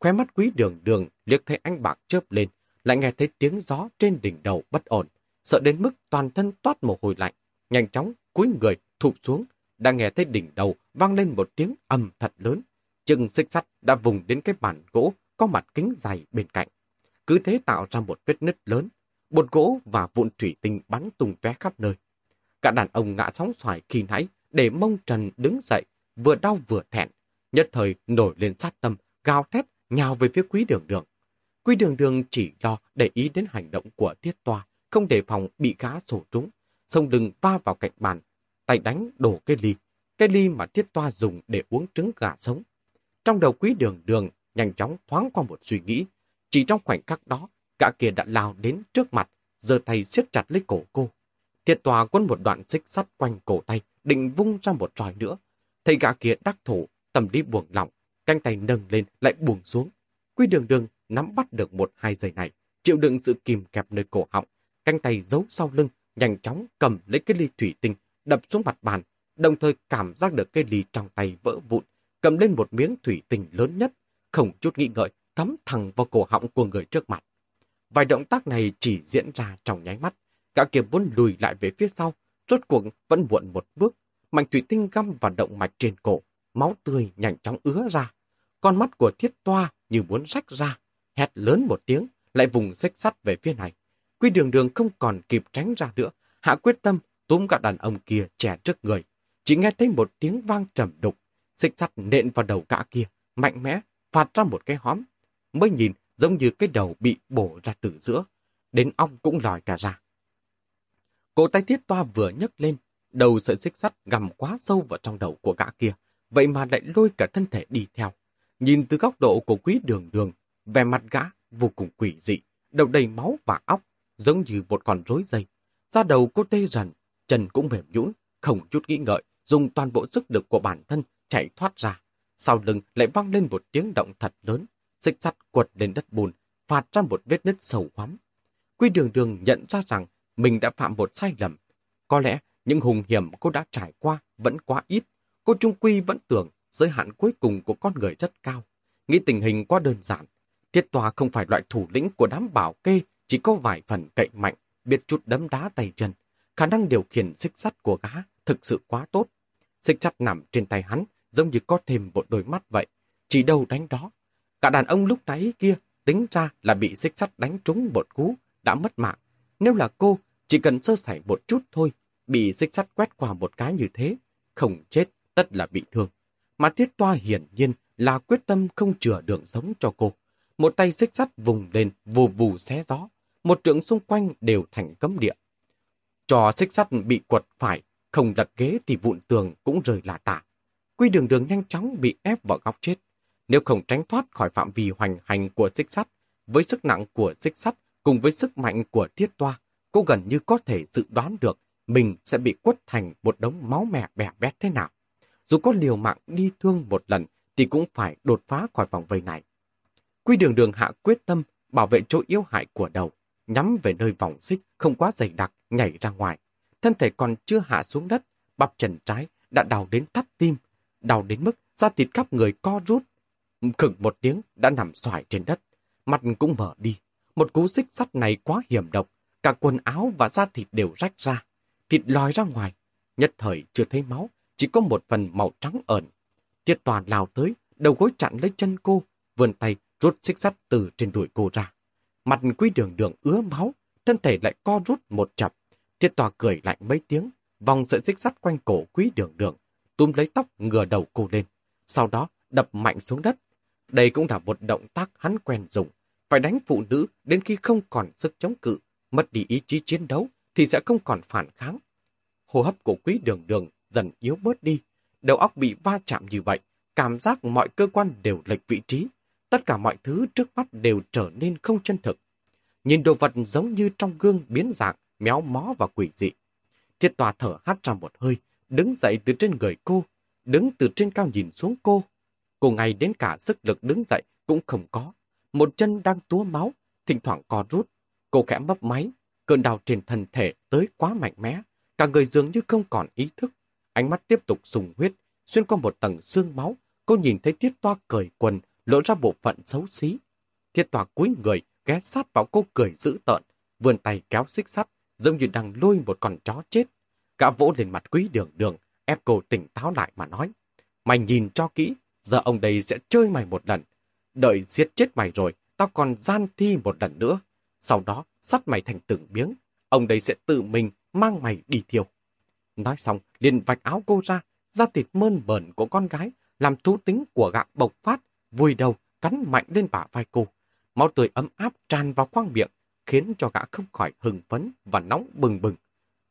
Khóe mắt quý đường đường liếc thấy anh bạc chớp lên, lại nghe thấy tiếng gió trên đỉnh đầu bất ổn, sợ đến mức toàn thân toát mồ hôi lạnh, nhanh chóng cúi người thụp xuống, đã nghe thấy đỉnh đầu vang lên một tiếng ầm thật lớn. Chừng xích sắt đã vùng đến cái bàn gỗ có mặt kính dày bên cạnh. Cứ thế tạo ra một vết nứt lớn, bột gỗ và vụn thủy tinh bắn tung tóe khắp nơi. Cả đàn ông ngã sóng xoài khi nãy để mông trần đứng dậy, vừa đau vừa thẹn, nhất thời nổi lên sát tâm, gào thét, nhào về phía quý đường đường. Quý đường đường chỉ lo để ý đến hành động của tiết toa, không đề phòng bị gã sổ trúng, sông đừng va vào cạnh bàn, tay đánh đổ cái ly, cái ly mà thiết toa dùng để uống trứng gà sống. Trong đầu quý đường đường nhanh chóng thoáng qua một suy nghĩ, chỉ trong khoảnh khắc đó, gã kia đã lao đến trước mặt, giơ tay siết chặt lấy cổ cô. Tiết toa quấn một đoạn xích sắt quanh cổ tay, định vung ra một tròi nữa. Thấy gã kia đắc thủ, tầm đi buồng lỏng, canh tay nâng lên lại buông xuống. Quý đường đường nắm bắt được một hai giây này, chịu đựng sự kìm kẹp nơi cổ họng, canh tay giấu sau lưng, nhanh chóng cầm lấy cái ly thủy tinh, đập xuống mặt bàn, đồng thời cảm giác được cây ly trong tay vỡ vụn, cầm lên một miếng thủy tinh lớn nhất, không chút nghĩ ngợi, cắm thẳng vào cổ họng của người trước mặt. Vài động tác này chỉ diễn ra trong nháy mắt, cả kia muốn lùi lại về phía sau, rốt cuộc vẫn muộn một bước, mảnh thủy tinh găm vào động mạch trên cổ, máu tươi nhanh chóng ứa ra. Con mắt của thiết toa như muốn rách ra, hét lớn một tiếng, lại vùng xích sắt về phía này. Quy đường đường không còn kịp tránh ra nữa, hạ quyết tâm túm cả đàn ông kia trẻ trước người. Chỉ nghe thấy một tiếng vang trầm đục, xích sắt nện vào đầu gã kia, mạnh mẽ, phạt ra một cái hóm. Mới nhìn giống như cái đầu bị bổ ra từ giữa, đến ong cũng lòi cả ra. Cổ tay thiết toa vừa nhấc lên, đầu sợi xích sắt gầm quá sâu vào trong đầu của gã kia, vậy mà lại lôi cả thân thể đi theo. Nhìn từ góc độ của quý đường đường, vẻ mặt gã vô cùng quỷ dị, đầu đầy máu và óc, giống như một con rối dây. Da đầu cô tê dần, chân cũng mềm nhũn, không chút nghĩ ngợi, dùng toàn bộ sức lực của bản thân chạy thoát ra. Sau lưng lại vang lên một tiếng động thật lớn, xích sắt quật lên đất bùn, phạt ra một vết nứt sâu hoắm. Quy đường đường nhận ra rằng mình đã phạm một sai lầm. Có lẽ những hùng hiểm cô đã trải qua vẫn quá ít. Cô Trung Quy vẫn tưởng giới hạn cuối cùng của con người rất cao. Nghĩ tình hình quá đơn giản. Thiết tòa không phải loại thủ lĩnh của đám bảo kê, chỉ có vài phần cậy mạnh, biết chút đấm đá tay chân. Khả năng điều khiển xích sắt của gã thực sự quá tốt. Xích sắt nằm trên tay hắn, giống như có thêm một đôi mắt vậy. Chỉ đâu đánh đó. Cả đàn ông lúc nãy kia tính ra là bị xích sắt đánh trúng một cú, đã mất mạng. Nếu là cô, chỉ cần sơ sẩy một chút thôi, bị xích sắt quét qua một cái như thế, không chết, tất là bị thương. Mà tiết toa hiển nhiên là quyết tâm không chừa đường sống cho cô. Một tay xích sắt vùng lên, vù vù xé gió. Một trượng xung quanh đều thành cấm địa cho xích sắt bị quật phải, không đặt ghế thì vụn tường cũng rời lả tả. Quy đường đường nhanh chóng bị ép vào góc chết. Nếu không tránh thoát khỏi phạm vi hoành hành của xích sắt, với sức nặng của xích sắt cùng với sức mạnh của thiết toa, cô gần như có thể dự đoán được mình sẽ bị quất thành một đống máu mẹ bẻ bét thế nào. Dù có liều mạng đi thương một lần thì cũng phải đột phá khỏi vòng vây này. Quy đường đường hạ quyết tâm bảo vệ chỗ yếu hại của đầu, nhắm về nơi vòng xích không quá dày đặc nhảy ra ngoài. Thân thể còn chưa hạ xuống đất, bắp chân trái đã đào đến thắt tim, đào đến mức da thịt khắp người co rút. Khựng một tiếng đã nằm xoài trên đất, mặt cũng mở đi. Một cú xích sắt này quá hiểm độc, cả quần áo và da thịt đều rách ra. Thịt lòi ra ngoài, nhất thời chưa thấy máu, chỉ có một phần màu trắng ẩn. Tiết toàn lao tới, đầu gối chặn lấy chân cô, vươn tay rút xích sắt từ trên đùi cô ra. Mặt quý đường đường ứa máu, thân thể lại co rút một chập. Thiết tòa cười lạnh mấy tiếng, vòng sợi xích sắt quanh cổ quý đường đường, túm lấy tóc ngừa đầu cô lên, sau đó đập mạnh xuống đất. Đây cũng là một động tác hắn quen dùng, phải đánh phụ nữ đến khi không còn sức chống cự, mất đi ý chí chiến đấu thì sẽ không còn phản kháng. Hô hấp của quý đường đường dần yếu bớt đi, đầu óc bị va chạm như vậy, cảm giác mọi cơ quan đều lệch vị trí, tất cả mọi thứ trước mắt đều trở nên không chân thực. Nhìn đồ vật giống như trong gương biến dạng, méo mó và quỷ dị. Thiết tòa thở hắt ra một hơi, đứng dậy từ trên người cô, đứng từ trên cao nhìn xuống cô. Cô ngay đến cả sức lực đứng dậy cũng không có. Một chân đang túa máu, thỉnh thoảng co rút. Cô khẽ mấp máy, cơn đau trên thân thể tới quá mạnh mẽ. Cả người dường như không còn ý thức. Ánh mắt tiếp tục sùng huyết, xuyên qua một tầng xương máu. Cô nhìn thấy tiết toa cởi quần, lộ ra bộ phận xấu xí. Thiết tòa cúi người, ghé sát vào cô cười dữ tợn, vươn tay kéo xích sắt, giống như đang lôi một con chó chết. Gã vỗ lên mặt quý đường đường, ép cô tỉnh táo lại mà nói. Mày nhìn cho kỹ, giờ ông đây sẽ chơi mày một lần. Đợi giết chết mày rồi, tao còn gian thi một lần nữa. Sau đó, sắp mày thành từng miếng. Ông đây sẽ tự mình mang mày đi thiêu. Nói xong, liền vạch áo cô ra, da thịt mơn bờn của con gái, làm thú tính của gã bộc phát, vùi đầu, cắn mạnh lên bả vai cô. Máu tươi ấm áp tràn vào khoang miệng, khiến cho gã không khỏi hừng phấn và nóng bừng bừng.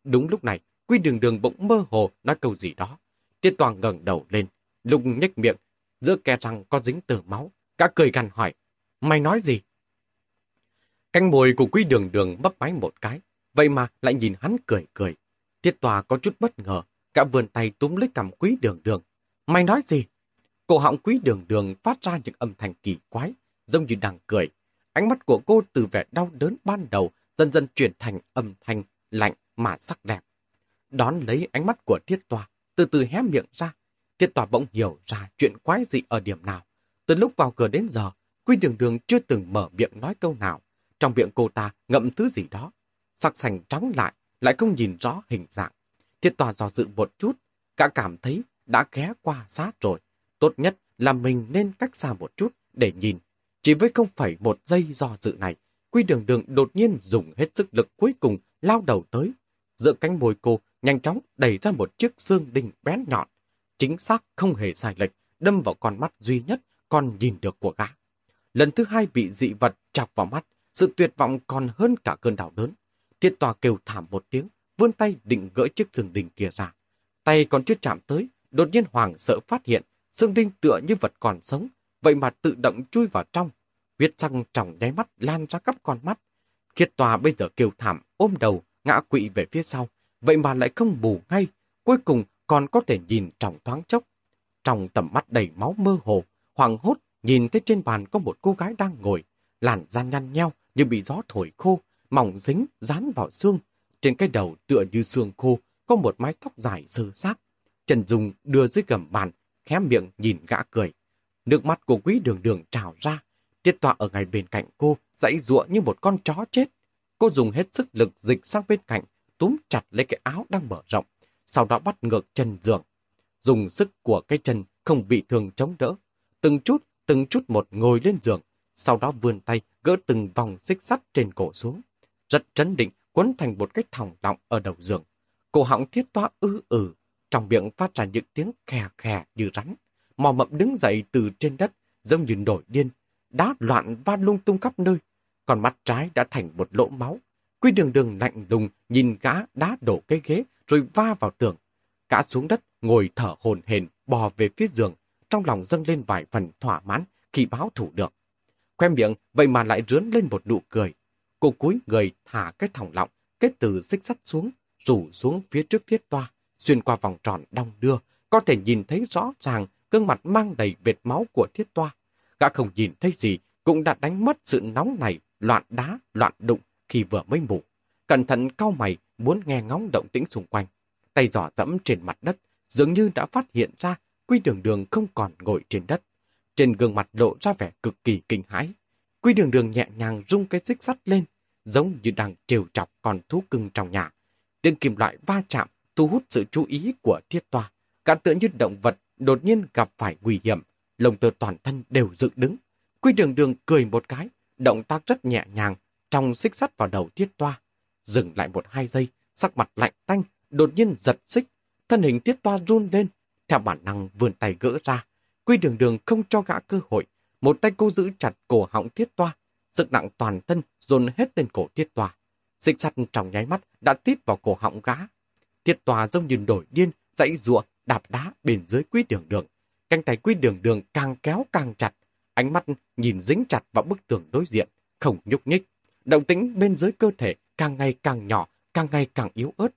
Đúng lúc này, Quy đường đường bỗng mơ hồ nói câu gì đó. Tiết toàn ngẩng đầu lên, lục nhếch miệng, giữa kẻ răng có dính tờ máu. Cả cười gằn hỏi, mày nói gì? Canh mồi của quý đường đường bấp máy một cái, vậy mà lại nhìn hắn cười cười. Tiết tòa có chút bất ngờ, cả vườn tay túm lấy cầm quý đường đường. Mày nói gì? Cổ họng quý đường đường phát ra những âm thanh kỳ quái, giống như đang cười. Ánh mắt của cô từ vẻ đau đớn ban đầu dần dần chuyển thành âm thanh lạnh mà sắc đẹp. Đón lấy ánh mắt của thiết tòa, từ từ hé miệng ra. Thiết tòa bỗng hiểu ra chuyện quái dị ở điểm nào. Từ lúc vào cửa đến giờ, Quy Đường Đường chưa từng mở miệng nói câu nào. Trong miệng cô ta ngậm thứ gì đó. Sắc sành trắng lại, lại không nhìn rõ hình dạng. Thiết tòa do dự một chút, cả cảm thấy đã ghé qua sát rồi. Tốt nhất là mình nên cách xa một chút để nhìn. Chỉ với không phải một giây do dự này, Quy Đường Đường đột nhiên dùng hết sức lực cuối cùng lao đầu tới. Giữa cánh môi cô nhanh chóng đẩy ra một chiếc xương đinh bén nhọn. Chính xác không hề sai lệch, đâm vào con mắt duy nhất còn nhìn được của gã. Lần thứ hai bị dị vật chọc vào mắt, sự tuyệt vọng còn hơn cả cơn đau đớn. Thiết tòa kêu thảm một tiếng, vươn tay định gỡ chiếc xương đinh kia ra. Tay còn chưa chạm tới, đột nhiên hoàng sợ phát hiện, Dương đinh tựa như vật còn sống, vậy mà tự động chui vào trong. Huyết răng trong nháy mắt lan ra khắp con mắt. kiệt tòa bây giờ kêu thảm, ôm đầu, ngã quỵ về phía sau, vậy mà lại không bù ngay, cuối cùng còn có thể nhìn trong thoáng chốc. Trong tầm mắt đầy máu mơ hồ, hoàng hốt nhìn thấy trên bàn có một cô gái đang ngồi, làn da nhăn nheo như bị gió thổi khô, mỏng dính, dán vào xương. Trên cái đầu tựa như xương khô, có một mái tóc dài sơ xác. Trần Dung đưa dưới gầm bàn, khé miệng nhìn gã cười. Nước mắt của quý đường đường trào ra. Tiết tọa ở ngay bên cạnh cô, dãy ruộng như một con chó chết. Cô dùng hết sức lực dịch sang bên cạnh, túm chặt lấy cái áo đang mở rộng, sau đó bắt ngược chân giường. Dùng sức của cái chân không bị thương chống đỡ. Từng chút, từng chút một ngồi lên giường, sau đó vươn tay gỡ từng vòng xích sắt trên cổ xuống. Rất trấn định, quấn thành một cái thòng lọng ở đầu giường. Cổ họng thiết toa ư ử, trong miệng phát ra những tiếng khè khè như rắn. Mò mậm đứng dậy từ trên đất, giống như nổi điên, đá loạn va lung tung khắp nơi. Còn mắt trái đã thành một lỗ máu. Quy đường đường lạnh lùng nhìn gã đá đổ cái ghế rồi va vào tường. Gã xuống đất, ngồi thở hồn hển bò về phía giường, trong lòng dâng lên vài phần thỏa mãn khi báo thủ được. Khoe miệng vậy mà lại rướn lên một nụ cười. Cô cúi người thả cái thòng lọng, kết từ xích sắt xuống, rủ xuống phía trước thiết toa, xuyên qua vòng tròn đong đưa, có thể nhìn thấy rõ ràng gương mặt mang đầy vệt máu của thiết toa. Gã không nhìn thấy gì, cũng đã đánh mất sự nóng này, loạn đá, loạn đụng khi vừa mới ngủ. Cẩn thận cau mày, muốn nghe ngóng động tĩnh xung quanh. Tay giỏ dẫm trên mặt đất, dường như đã phát hiện ra Quy đường đường không còn ngồi trên đất. Trên gương mặt lộ ra vẻ cực kỳ kinh hãi. Quy đường đường nhẹ nhàng rung cái xích sắt lên, giống như đang trêu chọc con thú cưng trong nhà. Tiếng kim loại va chạm thu hút sự chú ý của thiết toa. Cả tựa như động vật đột nhiên gặp phải nguy hiểm, lồng tơ toàn thân đều dựng đứng. Quy đường đường cười một cái, động tác rất nhẹ nhàng, trong xích sắt vào đầu thiết toa. Dừng lại một hai giây, sắc mặt lạnh tanh, đột nhiên giật xích. Thân hình thiết toa run lên, theo bản năng vươn tay gỡ ra. Quy đường đường không cho gã cơ hội. Một tay cô giữ chặt cổ họng thiết toa. Sức nặng toàn thân dồn hết lên cổ thiết toa. Xích sắt trong nháy mắt đã tít vào cổ họng gã. Tiết toa giống như đổi điên, dãy ruộng, đạp đá bên dưới quý đường đường. Cánh tay quý đường đường càng kéo càng chặt. Ánh mắt nhìn dính chặt vào bức tường đối diện, không nhúc nhích. Động tĩnh bên dưới cơ thể càng ngày càng nhỏ, càng ngày càng yếu ớt,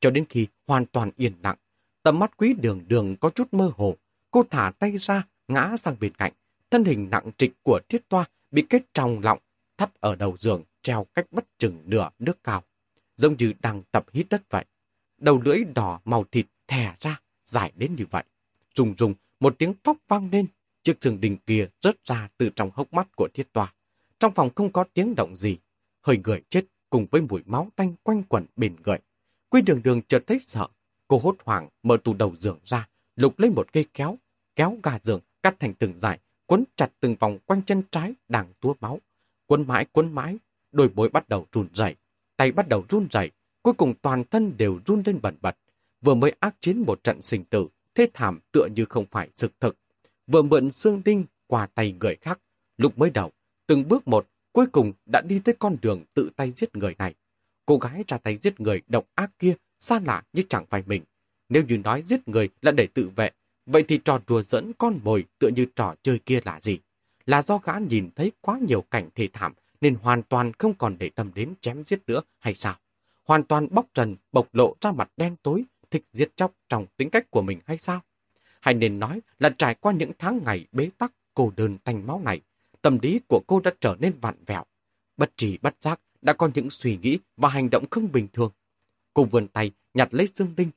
cho đến khi hoàn toàn yên lặng. Tầm mắt quý đường đường có chút mơ hồ, cô thả tay ra, ngã sang bên cạnh. Thân hình nặng trịch của thiết toa bị kết trong lọng, thắt ở đầu giường, treo cách bất chừng nửa nước cao. Giống như đang tập hít đất vậy. Đầu lưỡi đỏ màu thịt thè ra, dài đến như vậy. Rùng rùng, một tiếng phóc vang lên, chiếc giường đình kia rớt ra từ trong hốc mắt của thiết toa. Trong phòng không có tiếng động gì, hơi người chết cùng với mùi máu tanh quanh quẩn bền người. Quy đường đường chợt thấy sợ, cô hốt hoảng mở tủ đầu giường ra, lục lấy một cây kéo, kéo gà giường cắt thành từng dải, quấn chặt từng vòng quanh chân trái đang túa máu. Quấn mãi quấn mãi, đôi bối bắt đầu run rẩy, tay bắt đầu run rẩy, cuối cùng toàn thân đều run lên bẩn bật. Vừa mới ác chiến một trận sinh tử, thế thảm tựa như không phải sự thực. Vừa mượn xương đinh qua tay người khác, lúc mới đầu, từng bước một, cuối cùng đã đi tới con đường tự tay giết người này. Cô gái ra tay giết người độc ác kia, xa lạ như chẳng phải mình. Nếu như nói giết người là để tự vệ, vậy thì trò đùa dẫn con mồi tựa như trò chơi kia là gì? Là do gã nhìn thấy quá nhiều cảnh thê thảm nên hoàn toàn không còn để tâm đến chém giết nữa hay sao? Hoàn toàn bóc trần, bộc lộ ra mặt đen tối, thích giết chóc trong tính cách của mình hay sao? Hay nên nói là trải qua những tháng ngày bế tắc, cô đơn tanh máu này, tâm lý của cô đã trở nên vặn vẹo. Bất trì bất giác đã có những suy nghĩ và hành động không bình thường. Cô vươn tay nhặt lấy dương linh.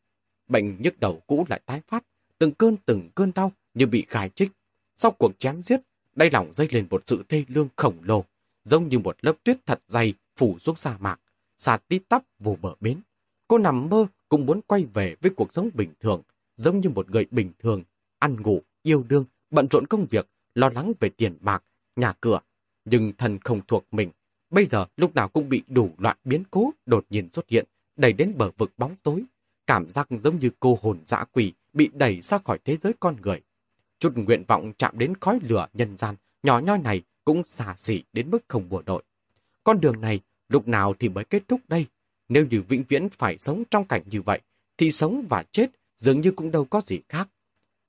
Bệnh nhức đầu cũ lại tái phát, từng cơn từng cơn đau như bị gài trích. Sau cuộc chém giết, đay lòng dây lên một sự thê lương khổng lồ, giống như một lớp tuyết thật dày phủ xuống sa mạc, xa tít tắp vô bờ bến. Cô nằm mơ cũng muốn quay về với cuộc sống bình thường, giống như một người bình thường, ăn ngủ, yêu đương, bận rộn công việc, lo lắng về tiền bạc, nhà cửa. Nhưng thần không thuộc mình. Bây giờ lúc nào cũng bị đủ loại biến cố đột nhiên xuất hiện, đẩy đến bờ vực bóng tối. Cảm giác giống như cô hồn dã quỷ bị đẩy ra khỏi thế giới con người. Chút nguyện vọng chạm đến khói lửa nhân gian, nhỏ nhoi này cũng xà xỉ đến mức không bùa đội. Con đường này lúc nào thì mới kết thúc đây? Nếu như vĩnh viễn phải sống trong cảnh như vậy, thì sống và chết dường như cũng đâu có gì khác.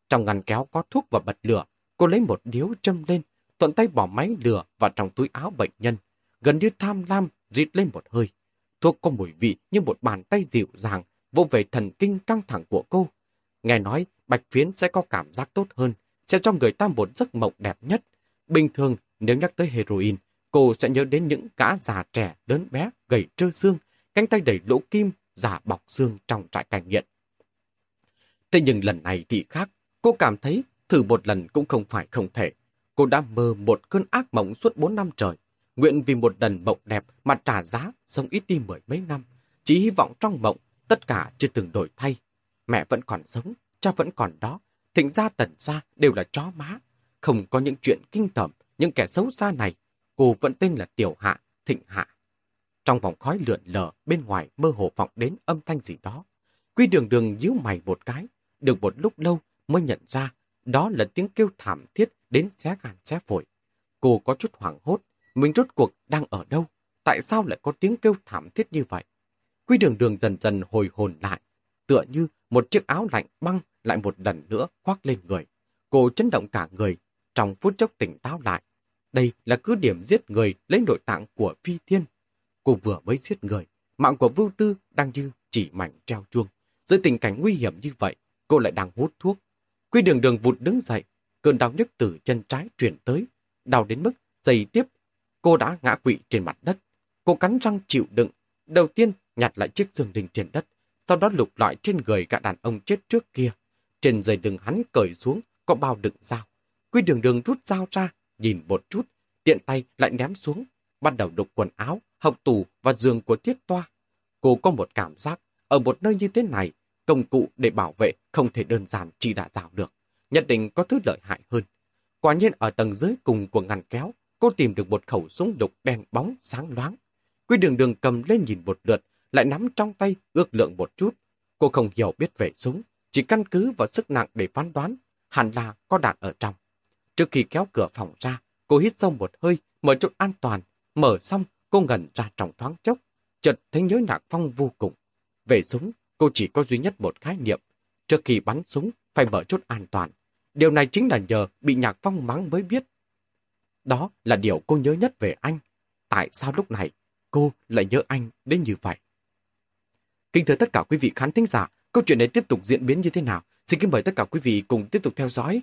Trong ngăn kéo có thuốc và bật lửa, cô lấy một điếu châm lên, thuận tay bỏ máy lửa vào trong túi áo bệnh nhân, gần như tham lam rít lên một hơi. Thuốc có mùi vị như một bàn tay dịu dàng, vô về thần kinh căng thẳng của cô. Nghe nói bạch phiến sẽ có cảm giác tốt hơn, sẽ cho người ta một giấc mộng đẹp nhất. Bình thường, nếu nhắc tới heroin, cô sẽ nhớ đến những gã già trẻ, lớn bé, gầy trơ xương, cánh tay đầy lỗ kim, giả bọc xương trong trại cai nghiện. Thế nhưng lần này thì khác, cô cảm thấy thử một lần cũng không phải không thể. Cô đã mơ một cơn ác mộng suốt bốn năm trời, nguyện vì một lần mộng đẹp mà trả giá sống ít đi mười mấy năm. Chỉ hy vọng trong mộng tất cả chưa từng đổi thay. Mẹ vẫn còn sống, cha vẫn còn đó, thịnh gia tần gia đều là chó má. Không có những chuyện kinh tởm, những kẻ xấu xa này, cô vẫn tên là Tiểu Hạ, Thịnh Hạ. Trong vòng khói lượn lờ bên ngoài mơ hồ vọng đến âm thanh gì đó. Quy đường đường nhíu mày một cái, được một lúc lâu mới nhận ra đó là tiếng kêu thảm thiết đến xé gan xé phổi. Cô có chút hoảng hốt, mình rốt cuộc đang ở đâu? Tại sao lại có tiếng kêu thảm thiết như vậy? Quy đường đường dần dần hồi hồn lại, tựa như một chiếc áo lạnh băng lại một lần nữa khoác lên người. Cô chấn động cả người, trong phút chốc tỉnh táo lại. Đây là cứ điểm giết người lấy nội tạng của phi thiên. Cô vừa mới giết người, mạng của Vưu Tư đang như chỉ mảnh treo chuông. Dưới tình cảnh nguy hiểm như vậy, cô lại đang hút thuốc. Quy đường đường vụt đứng dậy, cơn đau nhức từ chân trái truyền tới, đau đến mức giày tiếp. Cô đã ngã quỵ trên mặt đất. Cô cắn răng chịu đựng. Đầu tiên nhặt lại chiếc giường đình trên đất, sau đó lục lọi trên người cả đàn ông chết trước kia. Trên giày đường hắn cởi xuống, có bao đựng dao. Quy đường đường rút dao ra, nhìn một chút, tiện tay lại ném xuống, bắt đầu đục quần áo, học tủ và giường của thiết toa. Cô có một cảm giác, ở một nơi như thế này, công cụ để bảo vệ không thể đơn giản chỉ đã rào được. Nhất định có thứ lợi hại hơn. Quả nhiên ở tầng dưới cùng của ngăn kéo, cô tìm được một khẩu súng đục đen bóng sáng loáng. Quy đường đường cầm lên nhìn một lượt, lại nắm trong tay ước lượng một chút. Cô không hiểu biết về súng, chỉ căn cứ vào sức nặng để phán đoán, hẳn là có đạn ở trong. Trước khi kéo cửa phòng ra, cô hít sâu một hơi, mở chút an toàn. Mở xong, cô ngẩn ra trong thoáng chốc, chợt thấy nhớ nhạc phong vô cùng. Về súng, cô chỉ có duy nhất một khái niệm. Trước khi bắn súng, phải mở chốt an toàn. Điều này chính là nhờ bị nhạc phong mắng mới biết. Đó là điều cô nhớ nhất về anh. Tại sao lúc này cô lại nhớ anh đến như vậy? Kính thưa tất cả quý vị khán thính giả, câu chuyện này tiếp tục diễn biến như thế nào? Xin kính mời tất cả quý vị cùng tiếp tục theo dõi.